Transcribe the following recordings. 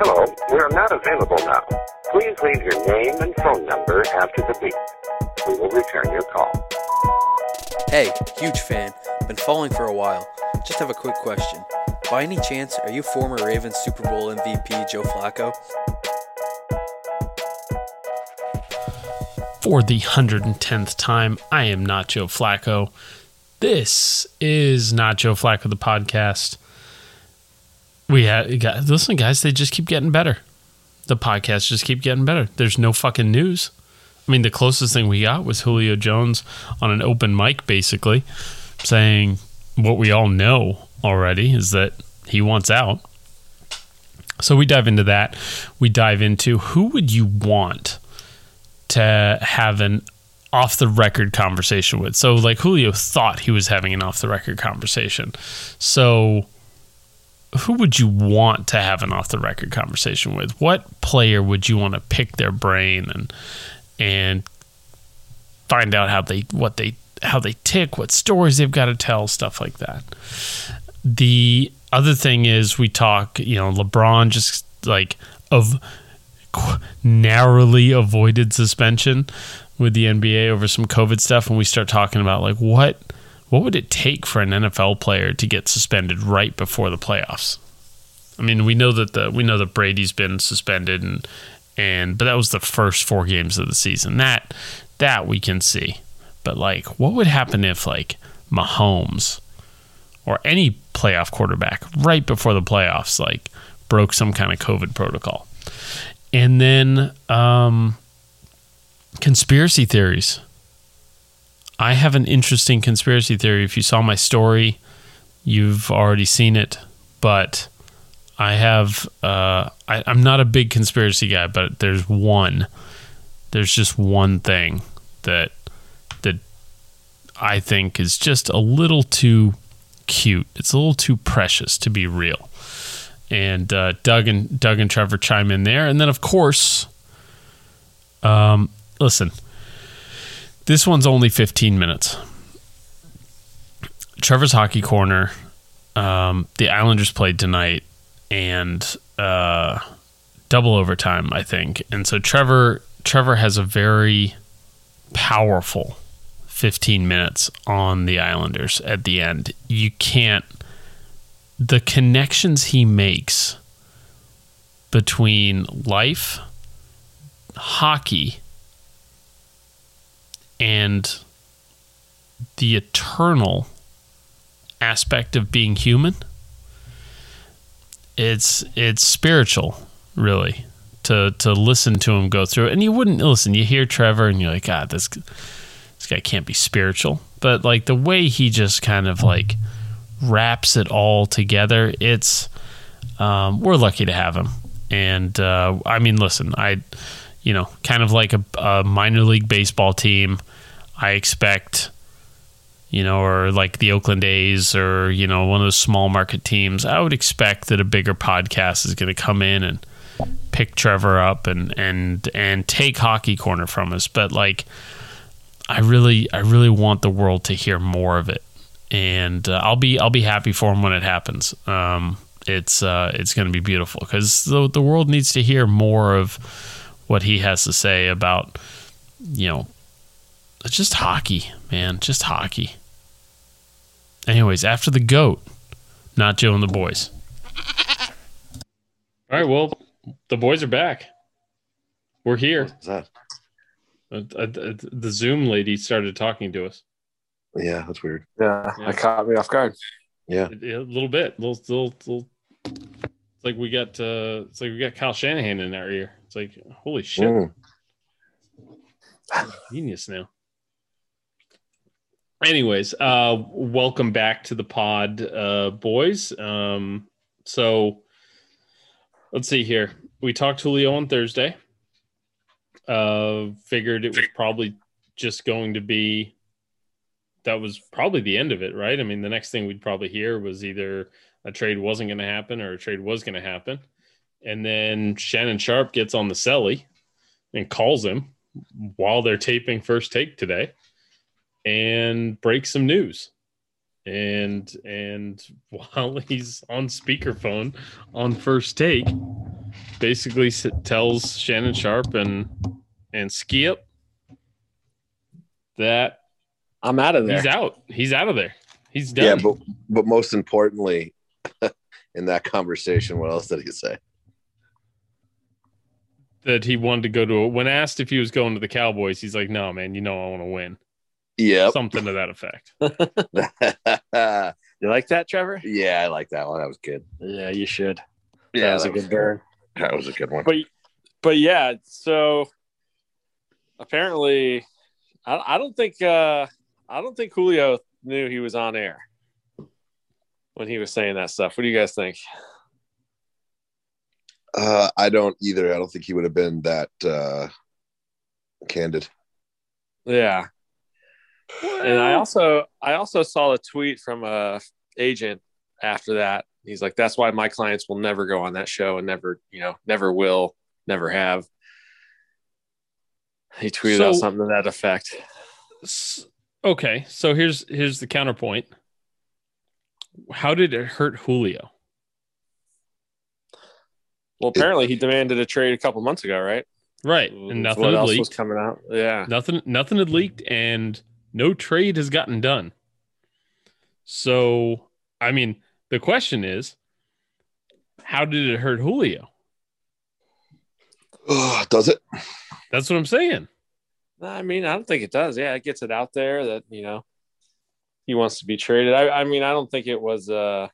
Hello, we are not available now. Please leave your name and phone number after the beep. We will return your call. Hey, huge fan. Been following for a while. Just have a quick question. By any chance, are you former Ravens Super Bowl MVP Joe Flacco? For the 110th time, I am not Joe Flacco. This is not Joe Flacco, the podcast. We had, listen, guys, they just keep getting better. The podcasts just keep getting better. There's no fucking news. I mean, the closest thing we got was Julio Jones on an open mic, basically saying what we all know already is that he wants out. So we dive into that. We dive into who would you want to have an off the record conversation with. So like Julio thought he was having an off the record conversation. So who would you want to have an off the record conversation with? What player would you want to pick their brain and and find out how they what they how they tick, what stories they've got to tell, stuff like that. The other thing is we talk, you know, LeBron just like of narrowly avoided suspension with the NBA over some COVID stuff, and we start talking about like what what would it take for an NFL player to get suspended right before the playoffs? I mean, we know that the we know that Brady's been suspended and and but that was the first four games of the season. That that we can see. But like what would happen if like Mahomes or any playoff quarterback right before the playoffs like broke some kind of COVID protocol? And then um, conspiracy theories. I have an interesting conspiracy theory. If you saw my story, you've already seen it, but I have. Uh, I, I'm not a big conspiracy guy, but there's one. There's just one thing that that I think is just a little too cute. It's a little too precious to be real and uh, Doug and Doug and Trevor chime in there, and then of course, um, listen, this one's only 15 minutes. Trevor's hockey corner. Um, the Islanders played tonight, and uh, double overtime, I think, and so Trevor Trevor has a very powerful 15 minutes on the Islanders at the end. You can't the connections he makes between life, hockey, and the eternal aspect of being human it's it's spiritual really to to listen to him go through it and you wouldn't listen you hear Trevor and you're like god this this guy can't be spiritual but like the way he just kind of like wraps it all together. It's um, we're lucky to have him, and uh, I mean, listen, I you know, kind of like a, a minor league baseball team. I expect you know, or like the Oakland A's or, you know, one of those small market teams, I would expect that a bigger podcast is going to come in and pick Trevor up and, and, and take hockey corner from us. But like, I really, I really want the world to hear more of it and uh, I'll be I'll be happy for him when it happens. Um, it's uh, it's going to be beautiful because the the world needs to hear more of what he has to say about you know just hockey, man, just hockey. Anyways, after the goat, not Joe and the boys. All right, well, the boys are back. We're here. What's that? Uh, uh, the Zoom lady started talking to us. Yeah, that's weird. Yeah, Yeah. that caught me off guard. Yeah. A little bit, little, little, little. It's like we got, uh, it's like we got Kyle Shanahan in our ear. It's like, holy shit, Mm. genius now. Anyways, uh, welcome back to the pod, uh, boys. Um, so Let's see here. We talked to Leo on Thursday. Uh, figured it was probably just going to be. That was probably the end of it, right? I mean, the next thing we'd probably hear was either a trade wasn't going to happen or a trade was going to happen. And then Shannon Sharpe gets on the celly and calls him while they're taping first take today and breaks some news. And and while he's on speakerphone on first take, basically tells Shannon Sharpe and and Skip that I'm out of there. He's out. He's out of there. He's done. Yeah, but but most importantly, in that conversation, what else did he say? That he wanted to go to a, when asked if he was going to the Cowboys, he's like, "No, man, you know I want to win." Yeah, something to that effect. you like that, Trevor? Yeah, I like that one. That was good. Yeah, you should. Yeah, that was that a good burn. That was a good one. But but yeah, so apparently, I, I don't think uh I don't think Julio knew he was on air when he was saying that stuff. What do you guys think? Uh, I don't either. I don't think he would have been that uh, candid. Yeah, and I also I also saw a tweet from a agent after that. He's like, "That's why my clients will never go on that show and never, you know, never will, never have." He tweeted so, out something to that effect. Okay, so here's here's the counterpoint. How did it hurt Julio? Well, apparently he demanded a trade a couple months ago, right? Right, and nothing what had leaked. Was coming out, yeah. Nothing, nothing had leaked, and no trade has gotten done. So, I mean, the question is, how did it hurt Julio? does it? That's what I'm saying. I mean, I don't think it does. Yeah, it gets it out there that you know he wants to be traded. I, I mean, I don't think it was. uh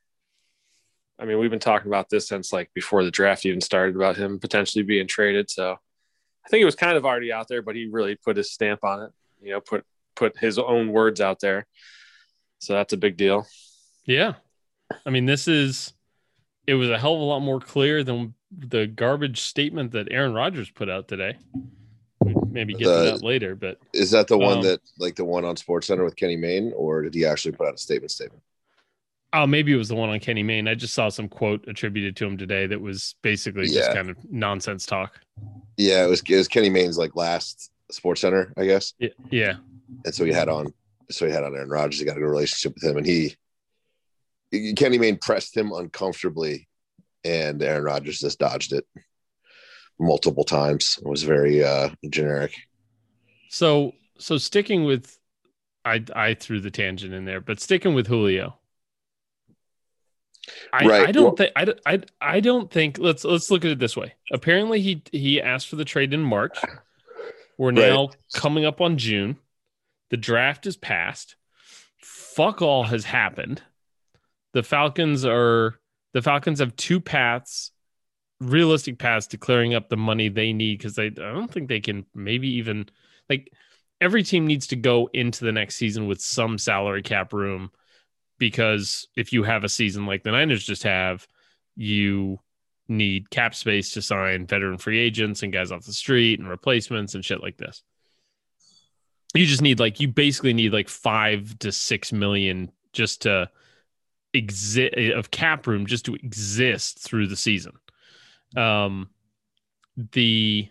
I mean, we've been talking about this since like before the draft even started about him potentially being traded. So I think it was kind of already out there, but he really put his stamp on it. You know, put put his own words out there. So that's a big deal. Yeah. I mean, this is it was a hell of a lot more clear than the garbage statement that Aaron Rodgers put out today. we maybe get the, to that later, but is that the one um, that like the one on Sports Center with Kenny Mayne, or did he actually put out a statement statement? Oh, maybe it was the one on Kenny Mayne. I just saw some quote attributed to him today that was basically yeah. just kind of nonsense talk. Yeah, it was it was Kenny Mayne's like last Sports Center, I guess. Yeah, yeah. And so he had on, so he had on Aaron Rodgers. He got a good relationship with him, and he Kenny Mayne pressed him uncomfortably, and Aaron Rodgers just dodged it multiple times. It was very uh, generic. So, so sticking with, I I threw the tangent in there, but sticking with Julio I, right. I don't well, think I, I, I don't think let's let's look at it this way. Apparently he he asked for the trade in March. We're now right. coming up on June. The draft is passed. Fuck all has happened. The Falcons are the Falcons have two paths, realistic paths to clearing up the money they need because they I don't think they can maybe even like every team needs to go into the next season with some salary cap room because if you have a season like the Niners just have, you need cap space to sign veteran free agents and guys off the street and replacements and shit like this. You just need like you basically need like five to six million just to exist of cap room just to exist through the season. Um, the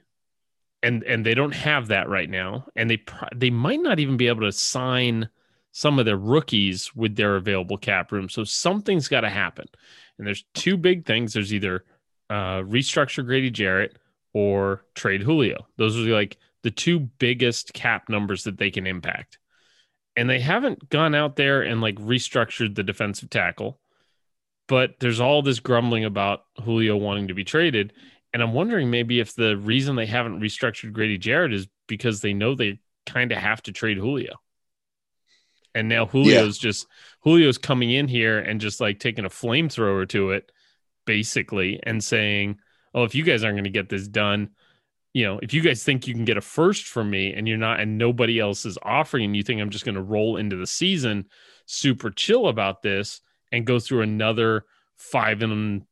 and and they don't have that right now, and they pr- they might not even be able to sign some of their rookies with their available cap room. So something's got to happen. And there's two big things. There's either uh, restructure Grady Jarrett or trade Julio. Those are like the two biggest cap numbers that they can impact. And they haven't gone out there and like restructured the defensive tackle. But there's all this grumbling about Julio wanting to be traded. And I'm wondering maybe if the reason they haven't restructured Grady Jarrett is because they know they kind of have to trade Julio. And now Julio's yeah. just Julio's coming in here and just like taking a flamethrower to it, basically, and saying, "Oh, if you guys aren't going to get this done, you know, if you guys think you can get a first from me and you're not, and nobody else is offering, and you think I'm just going to roll into the season super chill about this and go through another five and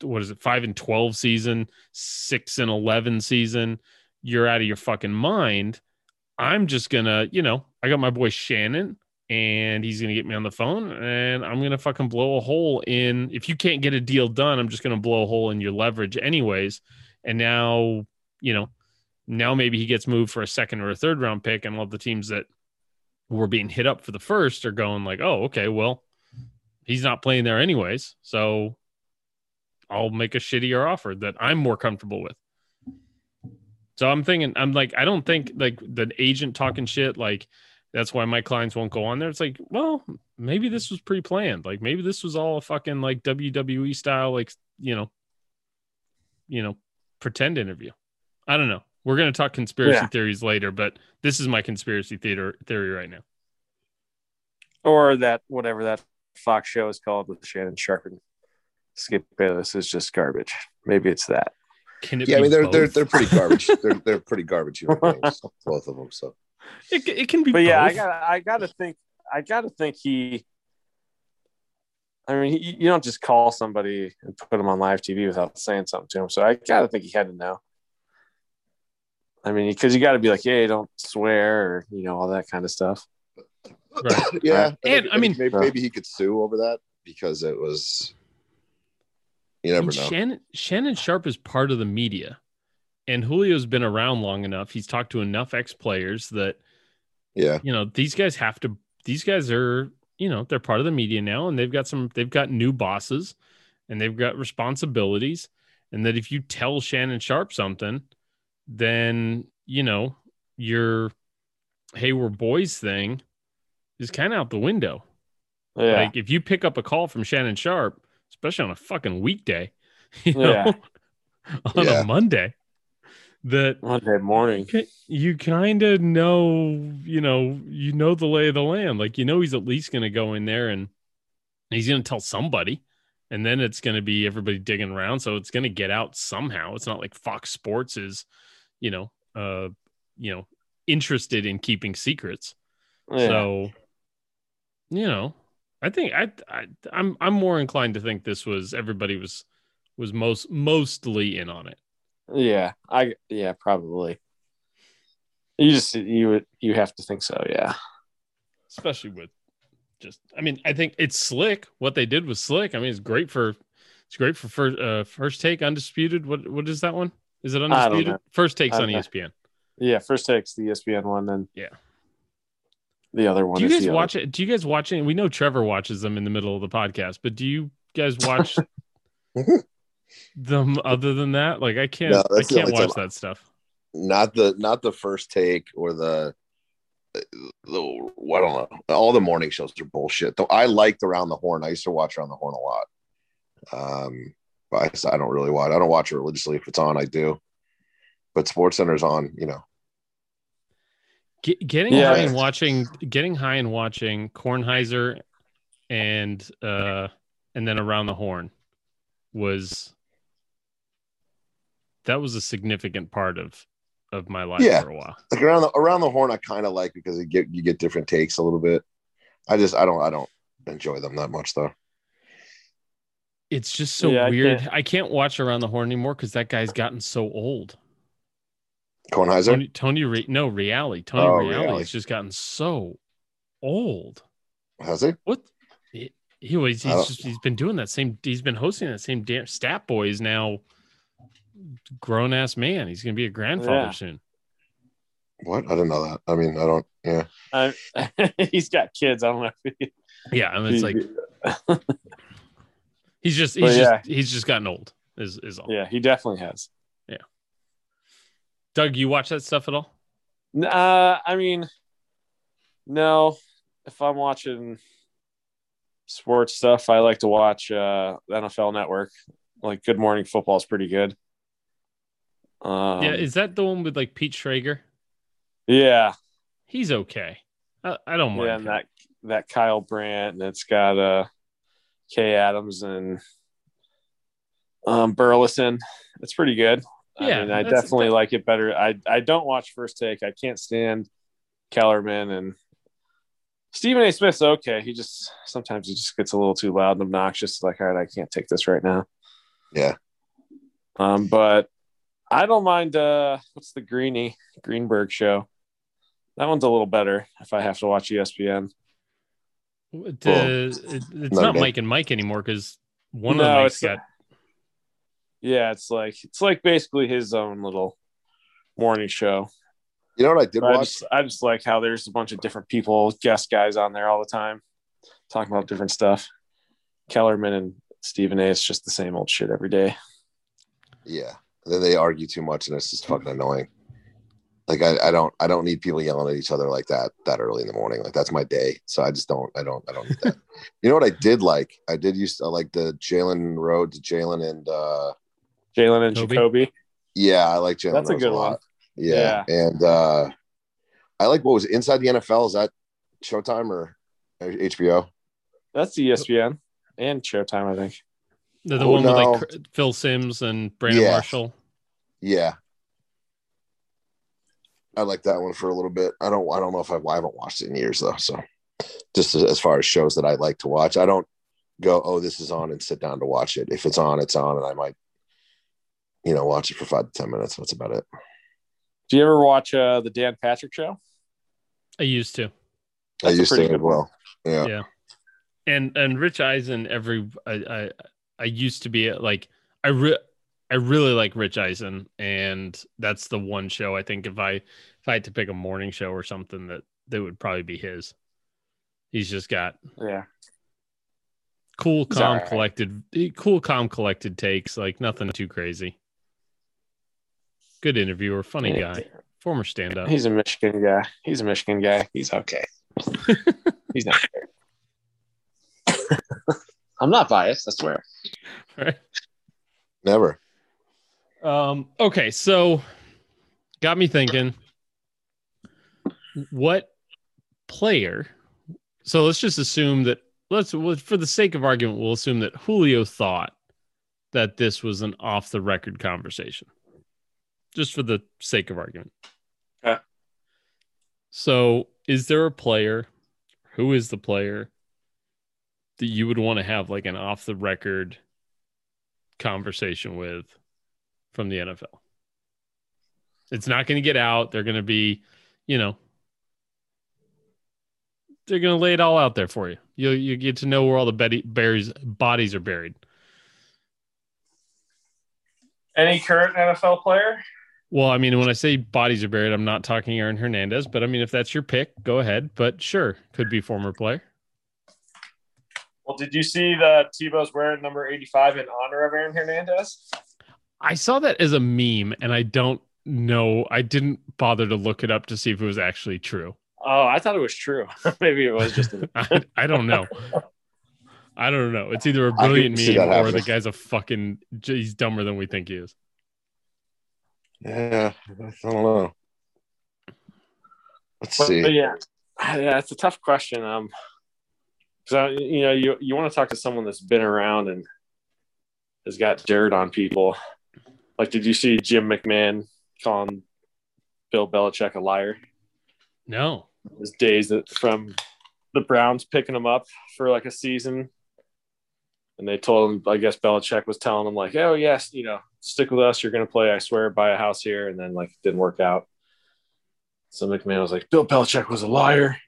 what is it, five and 12 season, six and 11 season. You're out of your fucking mind. I'm just gonna, you know, I got my boy Shannon and he's gonna get me on the phone and I'm gonna fucking blow a hole in. If you can't get a deal done, I'm just gonna blow a hole in your leverage, anyways. And now, you know, now maybe he gets moved for a second or a third round pick, and all the teams that were being hit up for the first are going like, oh, okay, well, he's not playing there anyways, so I'll make a shittier offer that I'm more comfortable with. So I'm thinking, I'm like, I don't think like the agent talking shit, like that's why my clients won't go on there. It's like, well, maybe this was pre planned. Like maybe this was all a fucking like WWE style, like, you know, you know, pretend interview. I don't know. We're going to talk conspiracy Yeah. theories later, but this is my conspiracy theater theory right now. or that whatever that Fox show is called with Shannon Sharpe and Skip Bayless is just garbage. Maybe it's that. Can it Yeah, I mean they're they're they're pretty garbage. they're they're pretty garbage human beings, both of them. So It, it can be But yeah, I both. got I got to think I got to think he. I mean, he, you don't just call somebody and put them on live TV without saying something to him. So I got to think he had to know. I mean, because you got to be like, "Hey, don't swear," or you know, all that kind of stuff. Right. yeah, Right. And, I mean- maybe, maybe he could sue over that because it was. You never And know. Shannon Shannon Sharpe is part of the media, and Julio's been around long enough. He's talked to enough ex players that Yeah, you know these guys have to. These guys are you know they're part of the media now, and they've got some. They've got new bosses, and they've got responsibilities. And that if you tell Shannon Sharpe something, then you know your hey we're boys thing is kind of out the window. Yeah, Like if you pick up a call from Shannon Sharpe, especially on a fucking weekday, you know, Yeah. on Yeah. a Monday, that Monday morning. you kind of know, you know, you know the lay of the land. Like you know he's at least going to go in there and he's going to tell somebody, and then it's going to be everybody digging around. So it's going to get out somehow. It's not like Fox Sports is, you know, uh, you know, interested in keeping secrets. Yeah. So, you know, I think I, I I'm I'm more inclined to think this was everybody was was most mostly in on it. Yeah, I yeah probably. You just you would you have to think so. Yeah. especially with just I mean I think it's slick what they did was slick I mean it's great for it's great for first uh, first take undisputed what what is that one is it undisputed first takes on know. ESPN Yeah. First takes the ESPN one, then Yeah. the other one. do you is guys the other. watch it do you guys watch it we know Trevor watches them in the middle of the podcast but do you guys watch them other than that like I can't No, I can't watch time- that stuff not the not the first take or the. the I don't know. All the morning shows are bullshit. Though I liked Around the Horn. I used to watch Around the Horn a lot. Um, but I, I don't really watch. I don't watch it religiously. If it's on, I do. But Sports Center's on. You know, Get, getting Yeah. high and watching, getting high and watching Kornheiser, and uh, and then around the horn, was that was a significant part of of my life Yeah. for a while. like around the around the horn, I kind of like because you get you get different takes a little bit. I just I don't I don't enjoy them that much though. It's just so Yeah, I weird. can't- I can't watch around the horn anymore because that guy's gotten so old. Kornheiser. Tony, Tony Re- no reality. Tony Oh, reality has just gotten so old. Has he? What he, he was he's oh. just he's been doing that same he's been hosting that same damn stat Boys now grown ass man. He's gonna be a grandfather Yeah. soon. What? I didn't know that. I mean, I don't. Yeah. I, he's got kids. I don't know. If he, Yeah, and it's like he's just he's yeah. just he's just gotten old. Is is all. yeah, he definitely has. Yeah. Doug, you watch that stuff at all? Uh, I mean, no. If I'm watching sports stuff, I like to watch uh, NFL Network. Like Good Morning Football is pretty good. Um, yeah, is that the one with like Pete Schrager? yeah, He's okay. I, I don't mind. yeah, and him. that that Kyle Brandt, and it's got uh, Kay Adams and um, Burleson. It's pretty good. I Yeah, mean, I definitely that- like it better. I I don't watch First Take. I can't stand Kellerman and Stephen A. Smith's okay. He just sometimes he just gets a little too loud and obnoxious. Like, all right, I can't take this right now. Yeah. Um, but I don't mind. Uh, what's the Greeny Greenberg show? That one's a little better if I have to watch ESPN. It, Well, uh, it- it's no, not. Mike and Mike anymore because one No, of them it's got Yeah, it's like it's like basically his own little morning show. You know what I did But I watch? just, I just like how there's a bunch of different people, guest guys on there all the time, talking about different stuff. Kellerman and Stephen A. It's just the same old shit every day. Yeah. And then they argue too much and it's just fucking annoying. Like I, I don't I don't need people yelling at each other like that that early in the morning. Like that's my day. So I just don't I don't I don't need that. you know what I did like? I did used to like the Jalen road to Jalen and uh Jalen and Kobe? Jacoby. yeah, I like Jalen That's a Rose good lot. one. Yeah. And uh I like what was inside the NFL. Is that Showtime or HBO? That's E ESPN and Showtime, I think. The, the Oh, one with like Phil Simms and Brandon Yeah. Marshall. Yeah. I like that one for a little bit. I don't I don't know if I've I haven't watched it in years though. So just as, as far as shows that I like to watch, I don't go, oh, this is on and sit down to watch it. If it's on, it's on, and I might, you know, watch it for five to ten minutes. That's about it. Do you ever watch uh, the Dan Patrick show? I used to. I That's a used to as well. Yeah. Yeah. And and Rich Eisen every I I, I used to be like I re- I really like Rich Eisen and that's the one show I think if I if I had to pick a morning show or something that that would probably be his. He's just got Yeah. cool, calm, alright. collected, eh, cool, calm, collected takes, like nothing too crazy. Good interviewer, funny guy, former stand up. He's a Michigan guy. He's a Michigan guy. He's okay. He's not. I'm not biased, I swear. Right? Never. Um, okay, so got me thinking what player so let's just assume that let's for the sake of argument, we'll assume that Julio thought that this was an off the record conversation. Just for the sake of argument. Okay. So is there a player? Who is the player that you would want to have like an off the record conversation with from the NFL? It's not going to get out. They're going to be, you know, they're going to lay it all out there for you. You you get to know where all the betty, berries bodies are buried. Any current NFL player? Well, I mean, when I say bodies are buried, I'm not talking Aaron Hernandez, but I mean, if that's your pick, go ahead. But sure, could be former player. Well, did you see that Tebow's wearing number 85 in honor of Aaron Hernandez? I saw that as a meme, and I don't know. I didn't bother to look it up to see if it was actually true. Oh, I thought it was true. Maybe it was just a I, I don't know. I don't know. It's either a brilliant meme that or the guy's a fucking. He's dumber than we think he is. Yeah. I don't know. Let's But, see. but yeah, yeah, it's a tough question. Um, so you know, you you want to talk to someone that's been around and has got dirt on people. Like, did you see Jim McMahon calling Bill Belichick a liar? No. His days that from the Browns picking him up for like a season, and they told him, I guess Belichick was telling him like, "Oh yes, you know, stick with us. You're gonna play. I swear, buy a house here." And then like, it didn't work out. So McMahon was like, "Bill Belichick was a liar."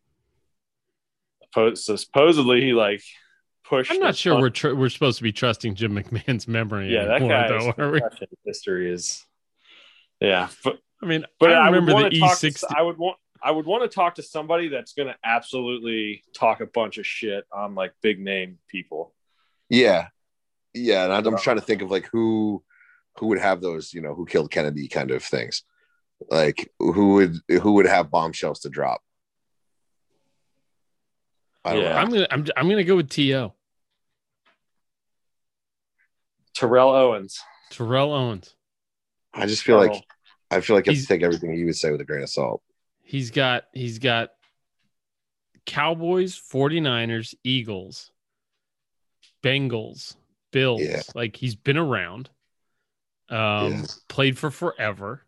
Suppo- So supposedly he like pushed. I'm not sure we're tr- we're supposed to be trusting Jim McMahon's memory. Yeah, that anymore, guy's though, are we? history is. Yeah, but I mean, but I I, remember the want to talk. E60. To, I would want. I would want to talk to somebody that's going to absolutely talk a bunch of shit on like big name people. Yeah, yeah, and I'm, I'm trying to think of like who who would have those, you know, who killed Kennedy kind of things. Like who would who would have bombshells to drop? I don't Yeah. know. I'm gonna I'm, I'm gonna go with TO Terrell Owens. Terrell Owens. I just feel like I feel like I have He's- to take everything he would say with a grain of salt. He's got he's got Cowboys, 49ers, Eagles, Bengals, Bills. Yeah. Like he's been around. Um Yeah. played for forever,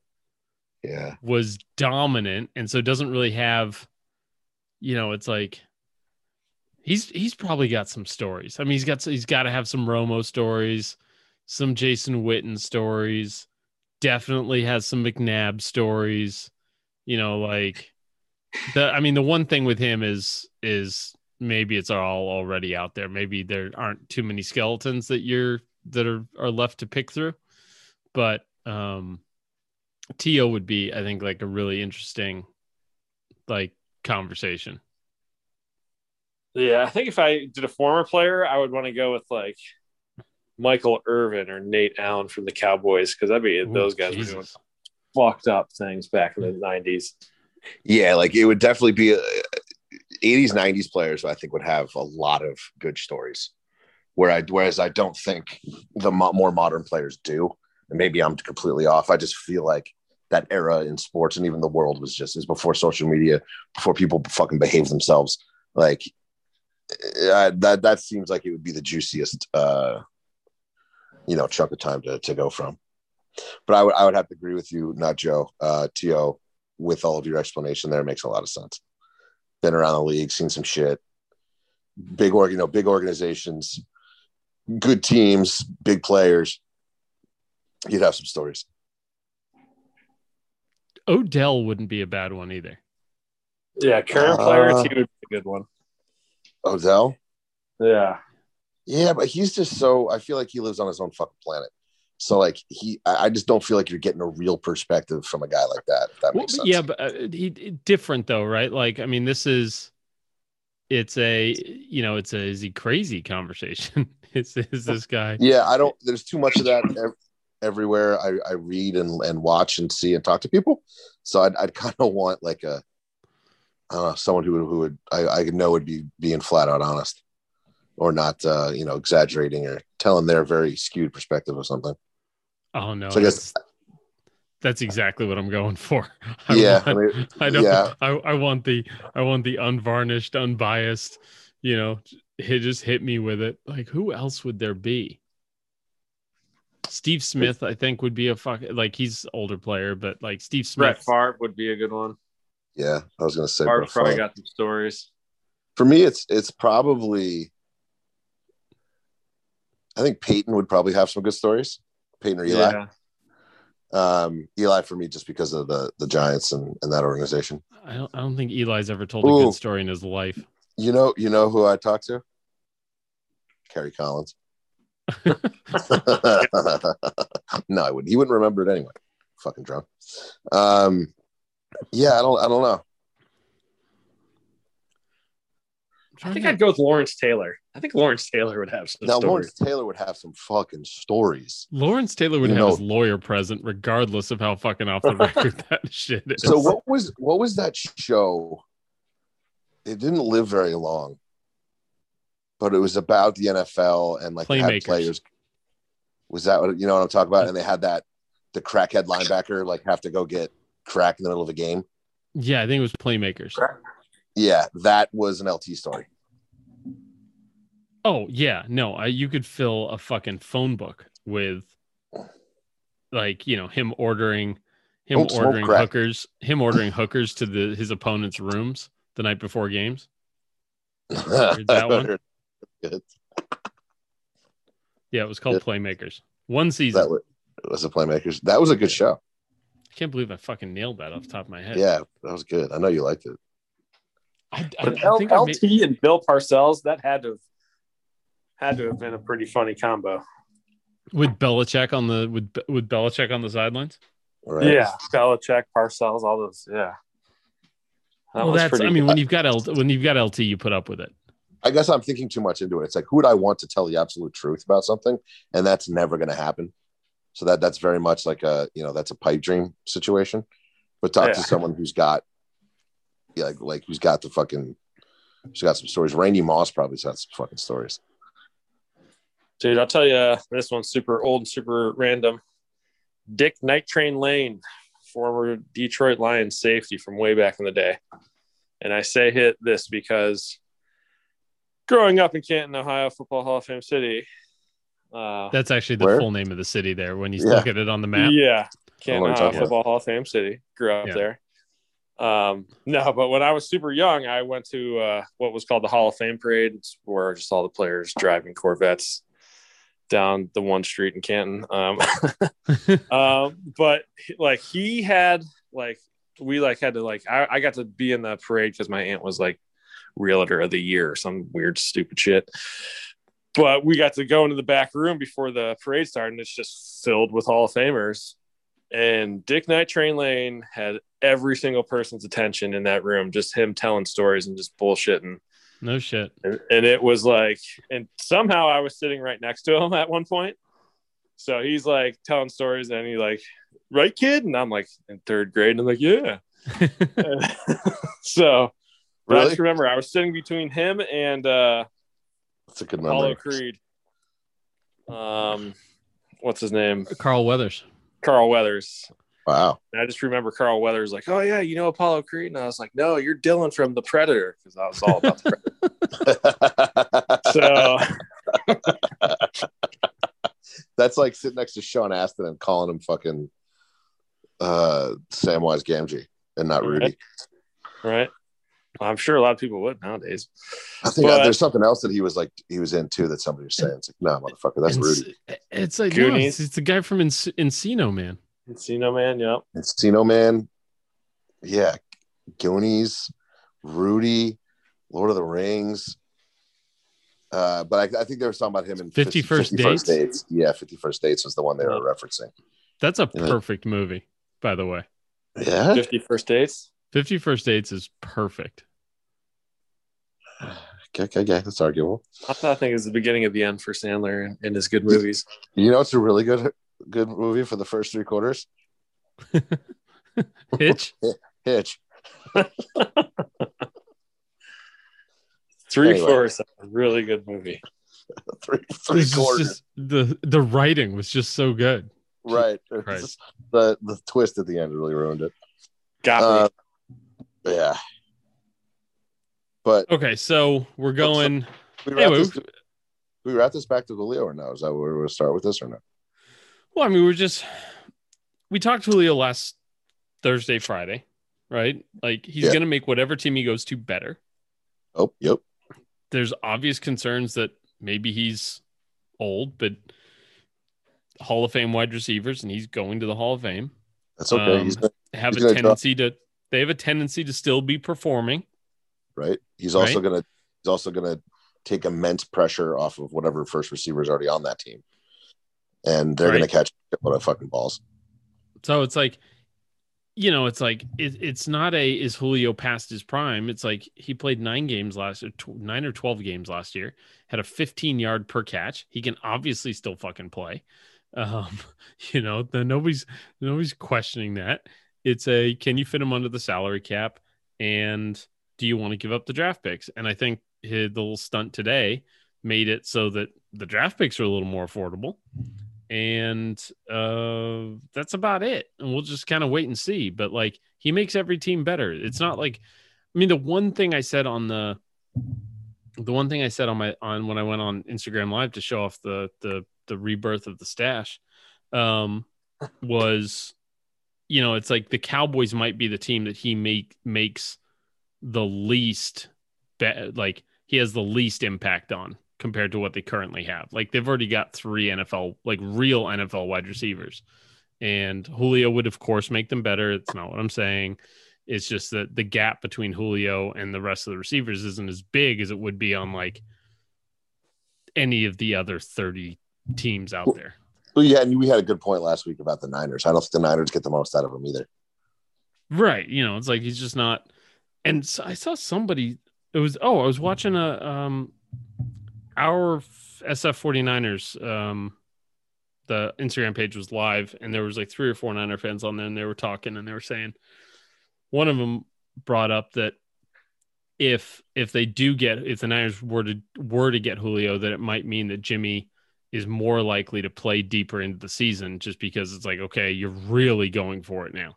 Yeah, was dominant, and so doesn't really have you know, it's like he's he's probably got some stories. I mean, he's got he's got to have some Romo stories. some Jason Witten stories. Definitely has some McNabb stories. You know, like the I mean the one thing with him is is maybe it's all already out there. Maybe there aren't too many skeletons that you're that are are left to pick through. But um TO would be, I think, like a really interesting like conversation. Yeah, I think if I did a former player, I would want to go with like Michael Irvin or Nate Allen from the Cowboys because that'd be Ooh, those guys were doing fucked up things back in the nineties. Yeah, like it would definitely be uh, 80s, 90s players. I think would have a lot of good stories. Where I, whereas I don't think the mo- more modern players do. And maybe I'm completely off. I just feel like that era in sports and even the world was just is before social media, before people fucking behave themselves. Like uh, that, that seems like it would be the juiciest, uh, you know, chunk of time to, to go from. But I would, I would have to agree with you, not Joe, uh, TO, with all of your explanation there. It makes a lot of sense. Been around the league, seen some shit. Big org, you know, big organizations, good teams, big players. You'd have some stories. Odell wouldn't be a bad one either. Yeah, current Uh, players, he would be a good one. Odell, Yeah. yeah, but he's just so. I feel like he lives on his own fucking planet. So like he, I I just don't feel like you're getting a real perspective from a guy like that. If that Well, makes but sense. yeah, but uh, he different though, right? Like, I mean, this is it's a you know, it's a is he crazy conversation. is is this guy? Yeah, I don't. There's too much of that ev- everywhere. I, I read and, and watch and see and talk to people. So I'd, I'd kind of want like a, I someone who would, who would I, I know would be being flat out honest, or not, uh, you know, exaggerating or telling their very skewed perspective or something. Oh no, So I guess- that's, that's exactly what I'm going for. I yeah, I mean, I don't. yeah. I, I want the I want the unvarnished, unbiased. You know, hit just hit me with it. Like, who else would there be? Steve Smith, I think, would be a fuck. Like, he's older player, but like Steve Smith, Brett Smith. Favre would be a good one. Yeah. I was gonna say Favre probably Favre. got some stories. for me, it's it's probably. I think Peyton would probably have some good stories. Peyton or Eli. Yeah. Um, Eli for me just because of the the Giants and, and that organization. I don't. I don't think Eli's ever told a good story in his life. You know, you know who I talked to? Kerry Collins. no, I wouldn't. He wouldn't remember it anyway. Fucking drunk. Um, yeah, I don't. I don't know. I think I'd go with Lawrence Taylor. I think Lawrence Taylor would have some Now stories. Lawrence Taylor would have some fucking stories. Lawrence Taylor would You have know- his lawyer present, regardless of how fucking off the record that shit is. So what was what was that show? It didn't live very long, but it was about the NFL and like they had players. Was that what you know what I'm talking about? And they had that the crackhead linebacker like have to go get crack in the middle of a game. Yeah, I think it was playmakers. Yeah, that was an LT story. Oh yeah, no, I, you could fill a fucking phone book with, like you know him ordering, him Don't ordering hookers, him ordering hookers to the his opponent's rooms the night before games. that one? Good. Yeah, it was called. Playmakers. One season. That was, was the playmakers. That was a good show. I can't believe I fucking nailed that off the top of my head. Yeah, that was good. I know you liked it. I, I, But I L- think I LT made, and Bill Parcells, that had to have had to have been a pretty funny combo. with Belichick on the with with Belichick on the sidelines. Right. Yeah, Belichick, Parcells, all those. Yeah. That well, that's. pretty I mean, good. when you've got L, when you've got LT, you put up with it. I guess I'm thinking too much into it. It's like, who would I want to tell the absolute truth about something? And that's never going to happen. So that that's very much like a, you know, that's a pipe dream situation. But talk to someone who's got, yeah, like, like who's got the fucking, who's got some stories. Randy Moss probably has some fucking stories. Dude, I'll tell you, this one's super old and super random. Dick Night Train Lane, former Detroit Lions safety from way back in the day. And I say hit this because growing up in Canton, Ohio, Football Hall of Fame City. Uh, That's actually the Where? full name of the city there. When you Yeah. look at it on the map, Yeah, I Canton, know what you're Ohio, talking about. Football Hall of Fame City. Grew up Yeah. there. Um, no, but when I was super young, I went to uh, what was called the Hall of Fame parade, it's where just all the players driving Corvettes down the one street in Canton. Um, um, but like he had like we like had to like I, I got to be in the parade because my aunt was like realtor of the year or some weird stupid shit. But we got to go into the back room before the parade started, and it's just filled with Hall of Famers. And Dick Night Train Lane had every single person's attention in that room, just him telling stories and just bullshitting. No shit. And, and it was like, and somehow I was sitting right next to him at one point. So he's like telling stories, and he like, right, kid? And I'm like in third grade, and I'm like, yeah. so but I just remember I was sitting between him and uh, That's a good Apollo memory. Creed. Um, what's his name? Carl Weathers. Carl Weathers. Wow. And I just remember Carl Weathers like, "Oh yeah, you know Apollo Creed," and I was like, "No, you're Dillon from The Predator," because I was all about the Predator. So That's like sitting next to Sean Astin and calling him fucking uh, Samwise Gamgee and not Rudy. right, I'm sure a lot of people would nowadays. I think But- there's something else that he was like he was in too that somebody was saying. It's like, no, motherfucker, that's It's- Rudy. It's like no, Goonies. it's, it's the guy from Enc- Encino, man. Encino Man, yep. Encino Man, yeah, Goonies, Rudy, Lord of the Rings. Uh, but I, I think they were talking about him in 50 First Dates? Yeah, 51st Dates was the one they were referencing. That's a Yeah. perfect movie, by the way. Yeah. Fifty First Dates. 51st Dates is perfect. Okay, okay, okay. That's arguable. I, thought, I think it's the beginning of the end for Sandler and, and his good movies. You know, it's a really good good movie for the first three quarters. Hitch. Hitch. Three Anyway. fourths, a really good movie. Three three was quarters. just- the the writing was just so good. right. Christ. The the twist at the end really ruined it. Got Uh, yeah. But Okay, so we're going. we wrap, Anyway, this, we wrap this back to Julio or no? Is that where we're going to start with this or no? Well, I mean, we're just we talked to Julio last Thursday, Friday, right? Like he's Yeah. going to make whatever team he goes to better. Oh, yep. There's obvious concerns that maybe he's old, but Hall of Fame wide receivers, and he's going to the Hall of Fame. That's okay. Um, he's Have He's a gonna drop- tendency to they have a tendency to still be performing. Right. He's also Right. gonna he's also gonna take immense pressure off of whatever first receiver is already on that team, and they're gonna catch a lot of fucking balls. So it's like, you know, it's like it, it's not a is Julio past his prime. It's like he played nine games last or tw- nine or twelve games last year. Had a 15 yard per catch. He can obviously still fucking play. Um, you know, the, nobody's nobody's questioning that. It's a can you fit him under the salary cap, and do you want to give up the draft picks? And I think his, the little stunt today made it so that the draft picks are a little more affordable. And uh that's about it. And we'll just kind of wait and see. But like he makes every team better. It's not like i mean the one thing i said on the the one thing i said on my on when i went on instagram live to show off the the the rebirth of the stash um was you know it's like the cowboys might be the team that he make makes the least be- like he has the least impact on compared to what they currently have. Like they've already got three NFL, like real NFL wide receivers. And Julio would of course make them better. It's not what I'm saying. It's just that the gap between Julio and the rest of the receivers isn't as big as it would be on like any of the other 30 teams out there. Well, yeah, and we had a good point last week about the Niners. I don't think the Niners get the most out of him either. Right. You know, it's like he's just not. And so I saw somebody, it was, oh, I was watching a, um, our SF 49ers, um, the Instagram page was live and there was like three or four Niner fans on there and they were talking and they were saying, one of them brought up that if, if they do get, if the Niners were to, were to get Julio, that it might mean that Jimmy is more likely to play deeper into the season just because it's like, okay, you're really going for it now.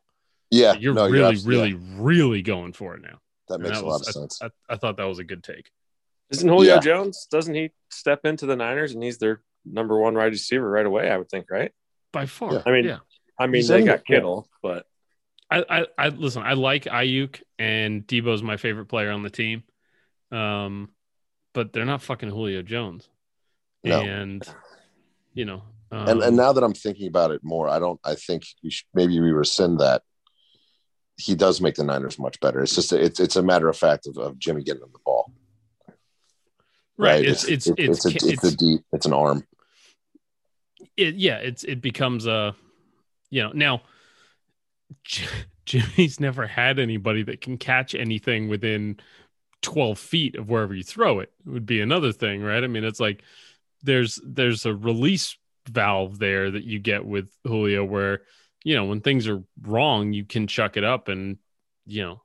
Yeah, You're no, really, abs- really, yeah, really going for it now. that makes that a lot was- of sense. I, I thought that was a good take. Isn't Julio Yeah. Jones? Doesn't he step into the Niners and he's their number one wide receiver right away? I would think, right? By far. Yeah. I mean, yeah. I mean, He's they got it. Kittle, but I, I, I listen, I like Aiyuk and Deebo's my favorite player on the team. Um, but they're not fucking Julio Jones. No. And you know. Um, and and now that I'm thinking about it more, I don't. I think you should, maybe we rescind that. He does make the Niners much better. It's just a, it's it's a matter of fact of, of Jimmy getting him the ball. right, it's it's it's it's, a, it's, a deep it's an arm. it, yeah, it's it becomes a, you know, now J- Jimmy's never had anybody that can catch anything within 12 feet of wherever you throw it. Would be another thing, right? I mean, it's like there's there's a release valve there that you get with Julio where, you know, when things are wrong, you can chuck it up and, you know,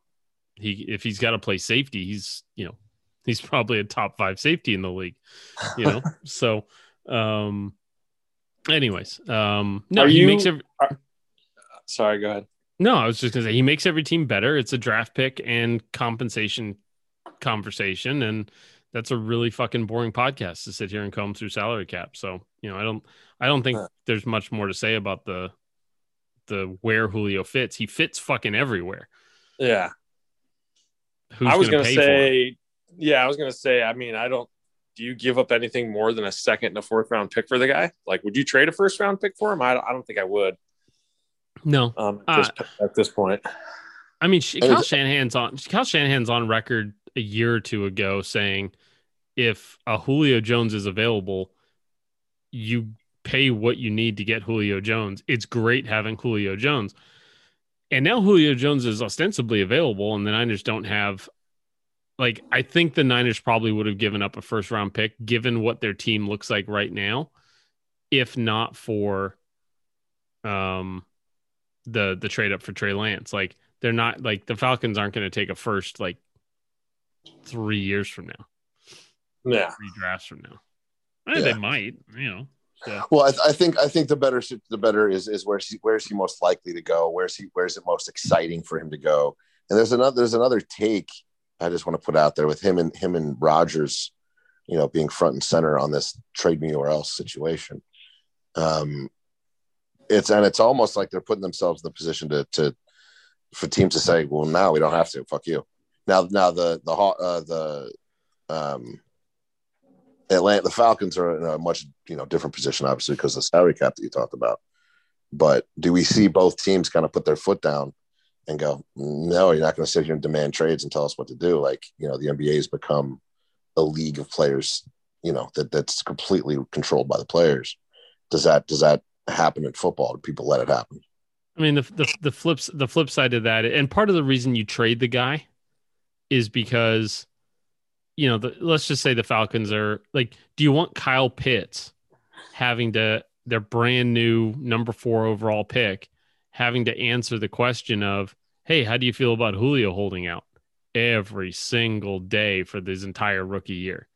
he if he's got to play safety, he's, you know, he's probably a top 5 safety in the league, you know. so, um anyways, um no, Are he you- makes every, Sorry, go ahead. no, I was just gonna say he makes every team better. It's a draft pick and compensation conversation, and that's a really fucking boring podcast to sit here and comb through salary cap. So you know, I don't, I don't think there's much more to say about the the where Julio fits. He fits fucking everywhere. Yeah. Who's I was gonna, gonna pay for it? say, yeah, I was gonna say. I mean, I don't. Do you give up anything more than a second and a fourth round pick for the guy? Like, would you trade a first round pick for him? I, I don't think I would. No, Um, at, this, at this point, I mean, Sh- And Kyle Shanahan's on Kyle Shanahan's on record a year or two ago saying if a Julio Jones is available, you pay what you need to get Julio Jones. It's great having Julio Jones. And now Julio Jones is ostensibly available, and the Niners don't have like I think the Niners probably would have given up a first round pick given what their team looks like right now, if not for um the the trade up for Trey Lance. Like they're not like the Falcons aren't going to take a first like three years from now, yeah. three drafts from now. Yeah. they might, you know. So Well, I, th- I think I think the better the better is is where's he where's he most likely to go? Where's he where's it most exciting for him to go? And there's another there's another take I just want to put out there with him and him and Rodgers, you know, being front and center on this trade me or else situation. Um, it's and it's almost like they're putting themselves in the position to to for teams to say, well, now we don't have to. Fuck you. Now now the the uh, the um Atlanta, the Falcons are in a much you know different position, obviously, because of the salary cap that you talked about. But do we see both teams kind of put their foot down and go, no, you're not going to sit here and demand trades and tell us what to do? Like you know, the NBA has become a league of players, you know, that that's completely controlled by the players. Does that does that happen in football? Do people let it happen? I mean the the the flips the flip side of that, and part of the reason you trade the guy is because you know the, let's just say the Falcons are like, do you want Kyle Pitts having to their brand new number four overall pick having to answer the question of, hey, how do you feel about Julio holding out every single day for this entire rookie year?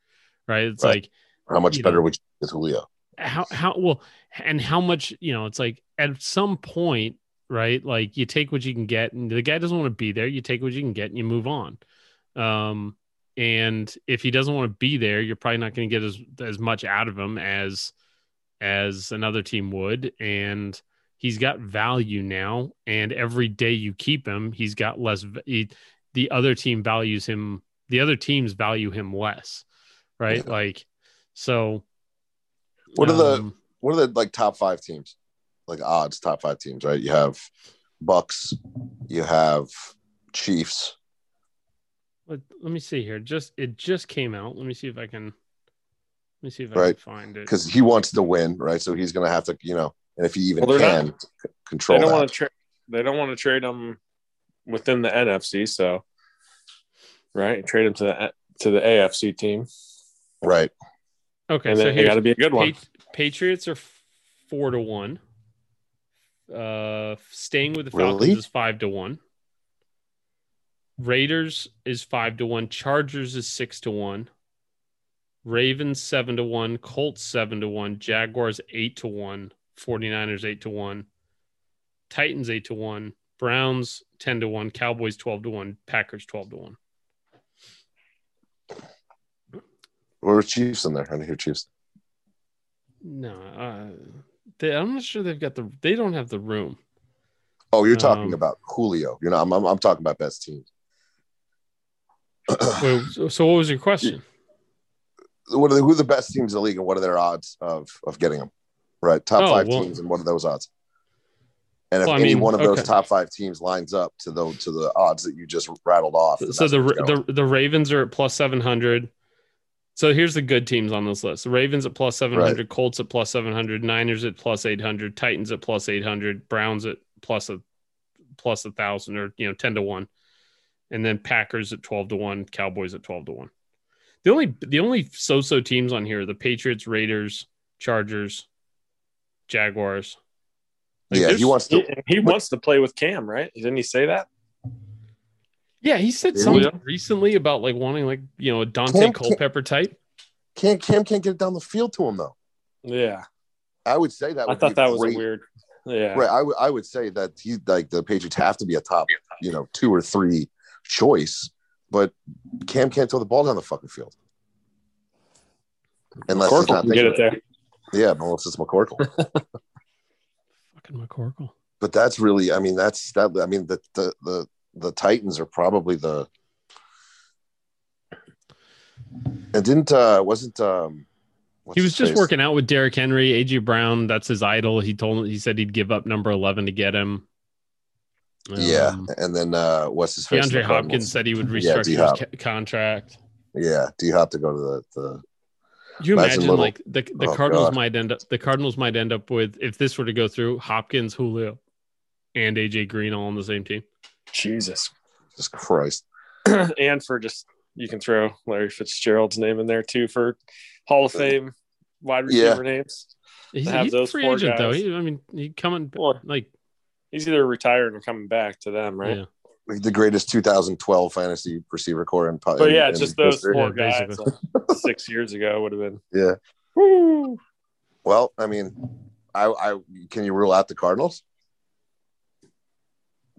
Right? It's Right. like How much better know. would you be with Julio? how how well and how much you know it's like at some point right like you take what you can get and the guy doesn't want to be there you take what you can get and you move on um and if he doesn't want to be there you're probably not going to get as as much out of him as as another team would and he's got value now and every day you keep him he's got less he, the other team values him the other teams value him less right Yeah. like so What are the um, what are the like top five teams? Like odds, top five teams, right? You have Bucks, you have Chiefs. Let, let me see here. Just it just came out. Let me see if I can. Let me see if I Right. can find it. because he wants to win, right? So he's going to have to, you know, and if he even Well, they're can not- c- They control don't want to trade. They don't want to trade him within the NFC. So, right, trade him to the to the AFC team, right? Okay, and so then they got to be a good one. Patriots are four to one. Uh, staying with the Falcons Really? is five to one. Raiders is five to one. Chargers is six to one. Ravens seven to one. Colts seven to one. Jaguars eight to one. 49ers eight to one. Titans eight to one. Browns ten to one. Cowboys twelve to one. Packers twelve to one. Where were Chiefs in there? I didn't hear Chiefs. No, uh, they, I'm not sure they've got the. They don't have the room. Oh, you're talking Um, about Julio. You know, I'm, I'm, I'm talking about best teams. Wait, so, what was your question? what are the, who are the best teams in the league, and what are their odds of of getting them? right? Top Oh, five well- teams and what are those odds. And if Well, I any mean, one of those okay. top five teams lines up to the to the odds that you just rattled off, So the, where it's going. the the Ravens are at plus seven hundred. So here's the good teams on this list: the Ravens at plus seven hundred, Colts at plus seven hundred, Niners at plus eight hundred, Titans at plus eight hundred, Browns at plus a plus a thousand or you know ten to one, and then Packers at twelve to one, Cowboys at twelve to one. The only the only so-so teams on here are the Patriots, Raiders, Chargers, Jaguars. Like, yeah, he wants to. He, he wants to play with Cam, right? Didn't he say that? Yeah, he said Yeah. something recently about like wanting like you know a Daunte Cam- Culpepper type. Can't Cam can't get it down the field to him though. Yeah, I would say that. I Would thought be that was great- a weird. Yeah, Right, I would I would say that he like the Patriots have to be a top, you know, two or three choice, but Cam can't throw the ball down the fucking field. Unless he's Corkle not can get thinking it it. there. Yeah, unless it's McCorkle. Fucking McCorkle. but that's really, I mean, that's that. I mean, the the the the Titans are probably the. And didn't uh wasn't um. what's He was just face? working out with Derrick Henry, AJ Brown. That's his idol. He told him he said he'd give up number eleven to get him. Yeah, Um, and then uh what's his face? DeAndre Hopkins said he would Yeah, restructure D-Hop. his ca- contract. Yeah, D Hop to go to the the Could you Imagine imagine little- like the the Oh, Cardinals God. might end up the Cardinals might end up with if this were to go through Hopkins, Julio, and AJ Green all on the same team. Jesus. just Christ. and for just you can throw Larry Fitzgerald's name in there too for Hall of Fame wide Yeah. receiver names. He's, he's a free four agent though. He, I mean, he coming Well, like he's either retired or coming back to them, right? yeah. Like the greatest 2012 fantasy receiver core in. But yeah, in- in just those history. four Yeah, guys basically. six years ago would have been. Yeah. Woo. Well, I mean, I, I can you rule out the Cardinals?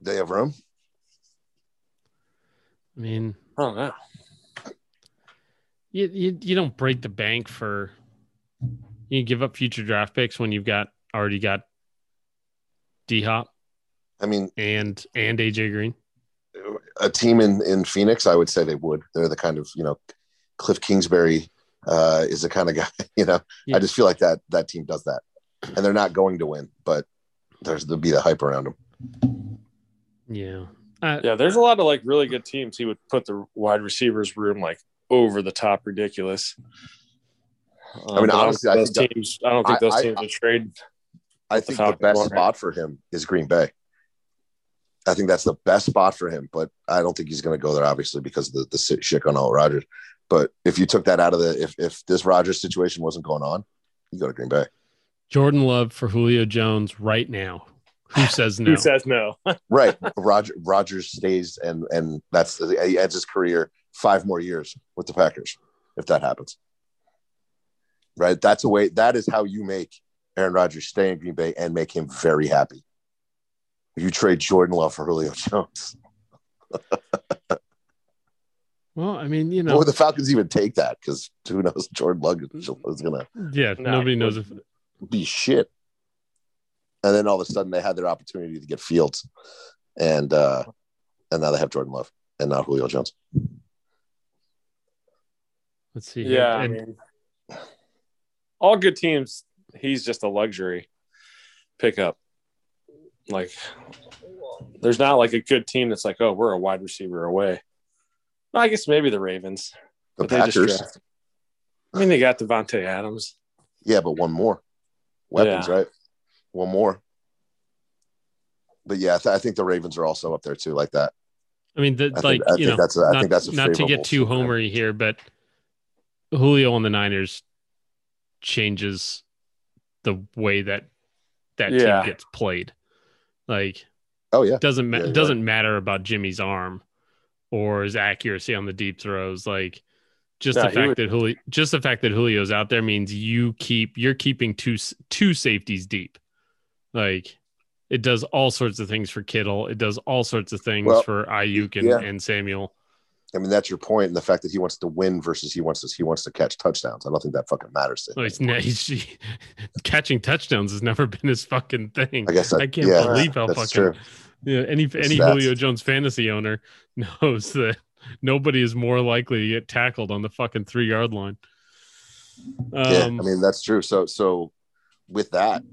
They have room. I mean, I don't know. you, you you don't break the bank for you give up future draft picks when you've got already got D Hop I mean, and and AJ Green. a team in in Phoenix, I would say they would. They're the kind of you know, Cliff Kingsbury uh, is the kind of guy. You know, Yeah. I just feel like that that team does that, and they're not going to win, but there's there'll be the hype around them. Yeah. Uh, Yeah, there's a lot of like really good teams. He would put the wide receivers room like over the top ridiculous. I mean, Um, but honestly, I those think that- teams. I don't think I- those I- teams would trade. I think the Falcons best won't, spot for him is Green Bay. I think that's the best spot for him, but I don't think he's going to go there, obviously, because of the, the si- shit on all Rodgers. But if you took that out of the, if, if this Rodgers situation wasn't going on, you go to Green Bay. Jordan Love for Julio Jones right now. Who says no? Who says no? Right. Roger Rodgers stays and and that's he ends his career five more years with the Packers if that happens. Right. That's a way that is how you make Aaron Rodgers stay in Green Bay and make him very happy. If you trade Jordan Love for Julio Jones. well, I mean, you know, would the Falcons even take that? Because who knows Jordan Love is gonna yeah, No. nobody knows if be shit. And then all of a sudden they had their opportunity to get Fields. And uh and now they have Jordan Love and not Julio Jones. let's see. here. yeah, I And- mean, all good teams. He's just a luxury pickup. Like, there's not like a good team that's like, oh, we're a wide receiver away. I guess maybe the Ravens. The but Packers. I mean, they got Davante Adams. Yeah, but one more weapons, Yeah. right? One more. But yeah, I, th- I think the Ravens are also up there too, like that. I mean, the, I think, like I you think know, that's a, I not, think that's a not to get too for them. homery here, but Julio on the Niners changes the way that that Yeah. team gets played. Like Oh yeah, doesn't ma- Yeah, doesn't matter about Jimmy's arm or his accuracy on the deep throws. Like just No, the fact would- that Julio, just the fact that Julio's out there means you keep you're keeping two two safeties deep. Like it does all sorts of things for Kittle. It does all sorts of things Well, for Aiyuk and, yeah. and Samuel. I mean that's your point, and the fact that he wants to win versus he wants to he wants to catch touchdowns. I don't think that fucking matters to him. Well, he's, ne- he's catching touchdowns has never been his fucking thing. I guess that, I can't yeah, believe how fucking true. yeah, any any stats. Julio Jones fantasy owner knows that nobody is more likely to get tackled on the fucking three yard line. Um, yeah, I mean that's true. So so with that,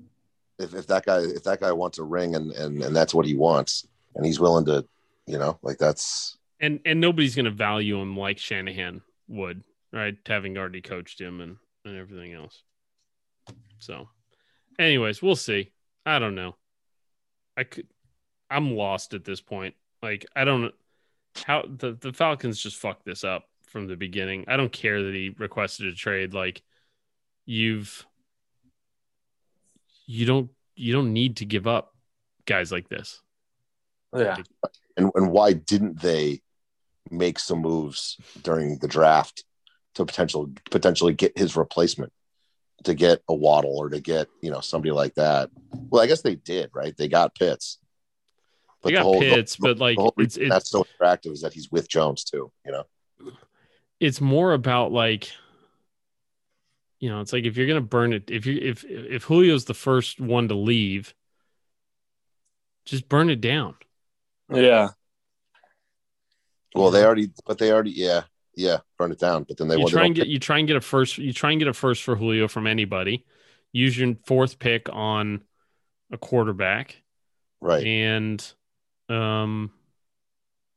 if, if that guy if that guy wants a ring and and and that's what he wants, and he's willing to, you know, like that's and and nobody's going to value him like Shanahan would, right? Having already coached him and and everything else. So, anyways, we'll see. I don't know. I could. I'm lost at this point. Like I don't know how the the Falcons just fucked this up from the beginning. I don't care that he requested a trade. Like you've you don't you don't need to give up guys like this. Yeah. and and why didn't they make some moves during the draft to potential potentially get his replacement to get a waddle or to get you know somebody like that well i guess they did right they got pitts They got Pitts, but, like, whole it's- reason it's- that's so attractive is that he's with jones too you know It's more about like you know, it's like if you're gonna burn it, if you if if Julio's the first one to leave, just burn it down. Yeah. Well they already but they already yeah yeah burn it down but then they you want try and get you try and get a first you try and get a first for Julio from anybody. Use your fourth pick on a quarterback right and um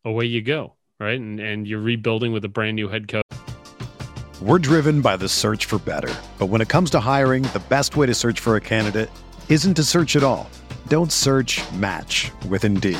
away you go, right? And and you're rebuilding with a brand new head coach. We're driven by the search for better. But when it comes to hiring, the best way to search for a candidate isn't to search at all. Don't search match with Indeed.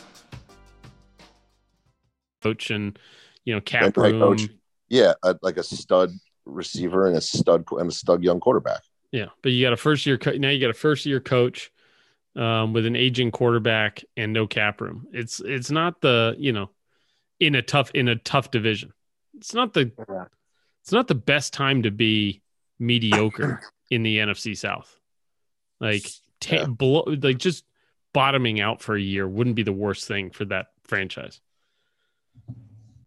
Coach and you know cap right, room. coach. yeah a, like a stud receiver and a stud and a stud young quarterback Yeah, but you got a first year co- now. You got a first year coach um, with an aging quarterback and no cap room. It's it's not the you know in a tough in a tough division. It's not the it's not the best time to be mediocre in the NFC South. Like ta- Yeah. below, like just bottoming out for a year wouldn't be the worst thing for that franchise.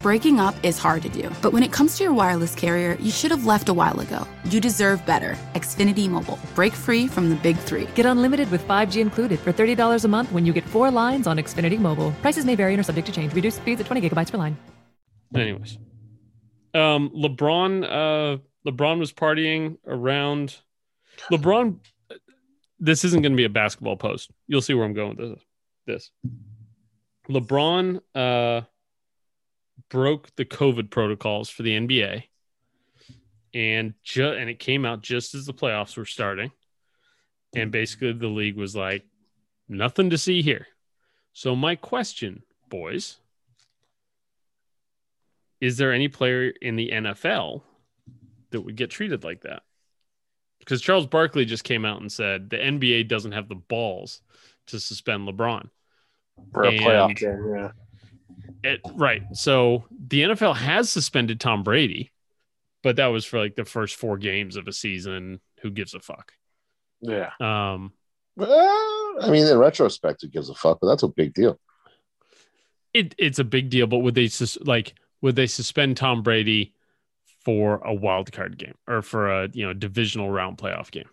Breaking up is hard to do, but when it comes to your wireless carrier, you should have left a while ago. You deserve better. Xfinity Mobile. Break free from the big three. Get unlimited with 5G included for $30 a month when you get four lines on Xfinity Mobile. Prices may vary and are subject to change. Reduced speeds at 20 gigabytes per line. Anyways, um, LeBron, uh, LeBron was partying around. LeBron, this isn't going to be a basketball post. You'll see where I'm going with this. This LeBron uh, broke the COVID protocols for the NBA, and ju- and it came out just as the playoffs were starting, and basically the league was like, nothing to see here. So my question, boys is there any player in the NFL that would get treated like that? Because Charles Barkley just came out and said the NBA doesn't have the balls to suspend LeBron. For a And- playoff game. Yeah. It, right. So the NFL has suspended Tom Brady, but that was for like the first four games of a season. Who gives a fuck? Yeah. Um, well, i mean in retrospect it gives a fuck but that's a big deal it it's a big deal, but would they sus- like would they suspend Tom Brady for a wild card game or for a you know divisional round playoff game?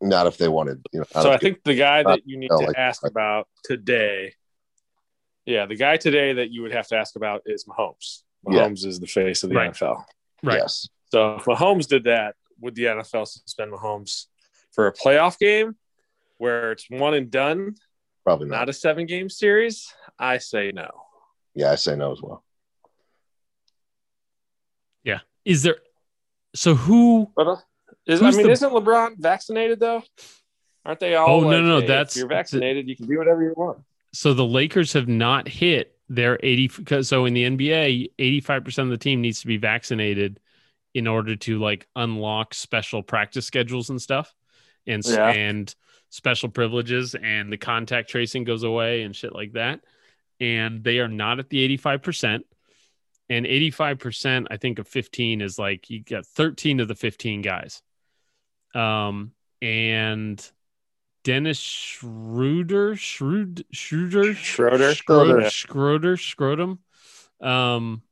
not if they wanted you know So I think the guy that you need to like- ask about today, yeah, the guy today that you would have to ask about is Mahomes. Yeah. Mahomes is the face of the Right. NFL. Right. yes So if Mahomes did that, would the NFL suspend Mahomes for a playoff game where it's one and done, probably not not a seven game series? I say no. yeah i say no as well Yeah. Is there? So who? But uh, is, I Who's mean, the- isn't LeBron vaccinated though? Aren't they all? Oh, no, like, no, hey, that's- if you're vaccinated, you can do whatever you want. So the Lakers have not hit their 80 so in the NBA 85% of the team needs to be vaccinated in order to like unlock special practice schedules and stuff and Yeah. and special privileges and the contact tracing goes away and shit like that. And they are not at the 85% and 85% I think of 15 is like you got 13 of the 15 guys. Um and Dennis Schroeder, Schroed, Schroeder, Schroeder? Schroeder, Yeah. Schroeder, Scrotum. Um,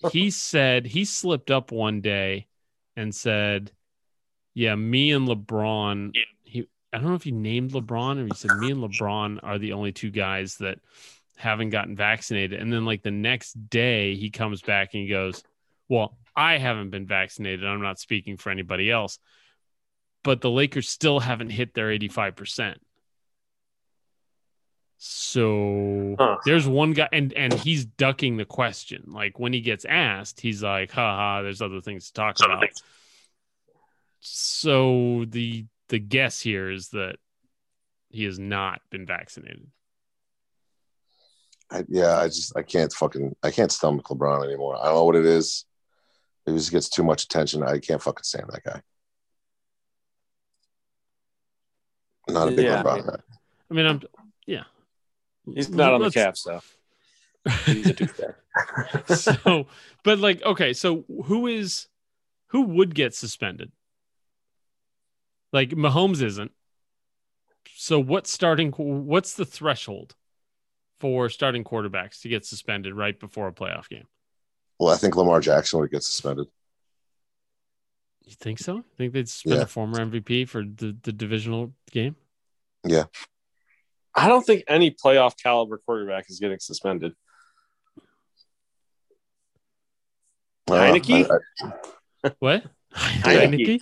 he said he slipped up one day and said, "Yeah, me and LeBron." He, I don't know if he named LeBron or he said, "Me and LeBron are the only two guys that haven't gotten vaccinated." And then, like the next day, he comes back and he goes, "Well, I haven't been vaccinated. I'm not speaking for anybody else." But the Lakers still haven't hit their 85%. So Huh. there's one guy and and he's ducking the question. Like when he gets asked, he's like, haha, there's other things to talk about. So the the guess here is that he has not been vaccinated. I, yeah, I just I can't fucking I can't stomach LeBron anymore. I don't know what it is. It just gets too much attention. I can't fucking stand that guy. Not a big Yeah. LeBron guy. I mean, I'm yeah. He's not on the Let's- cap, so he's a douchebag. so but like okay so who is who would get suspended like mahomes isn't so what's starting what's the threshold for starting quarterbacks to get suspended right before a playoff game Well, I think Lamar Jackson would get suspended. You think so I think they'd spend Yeah. a former mvp for the, the divisional game Yeah. I don't think any playoff caliber quarterback is getting suspended. Uh, Heinicke? I- I- what Heinicke.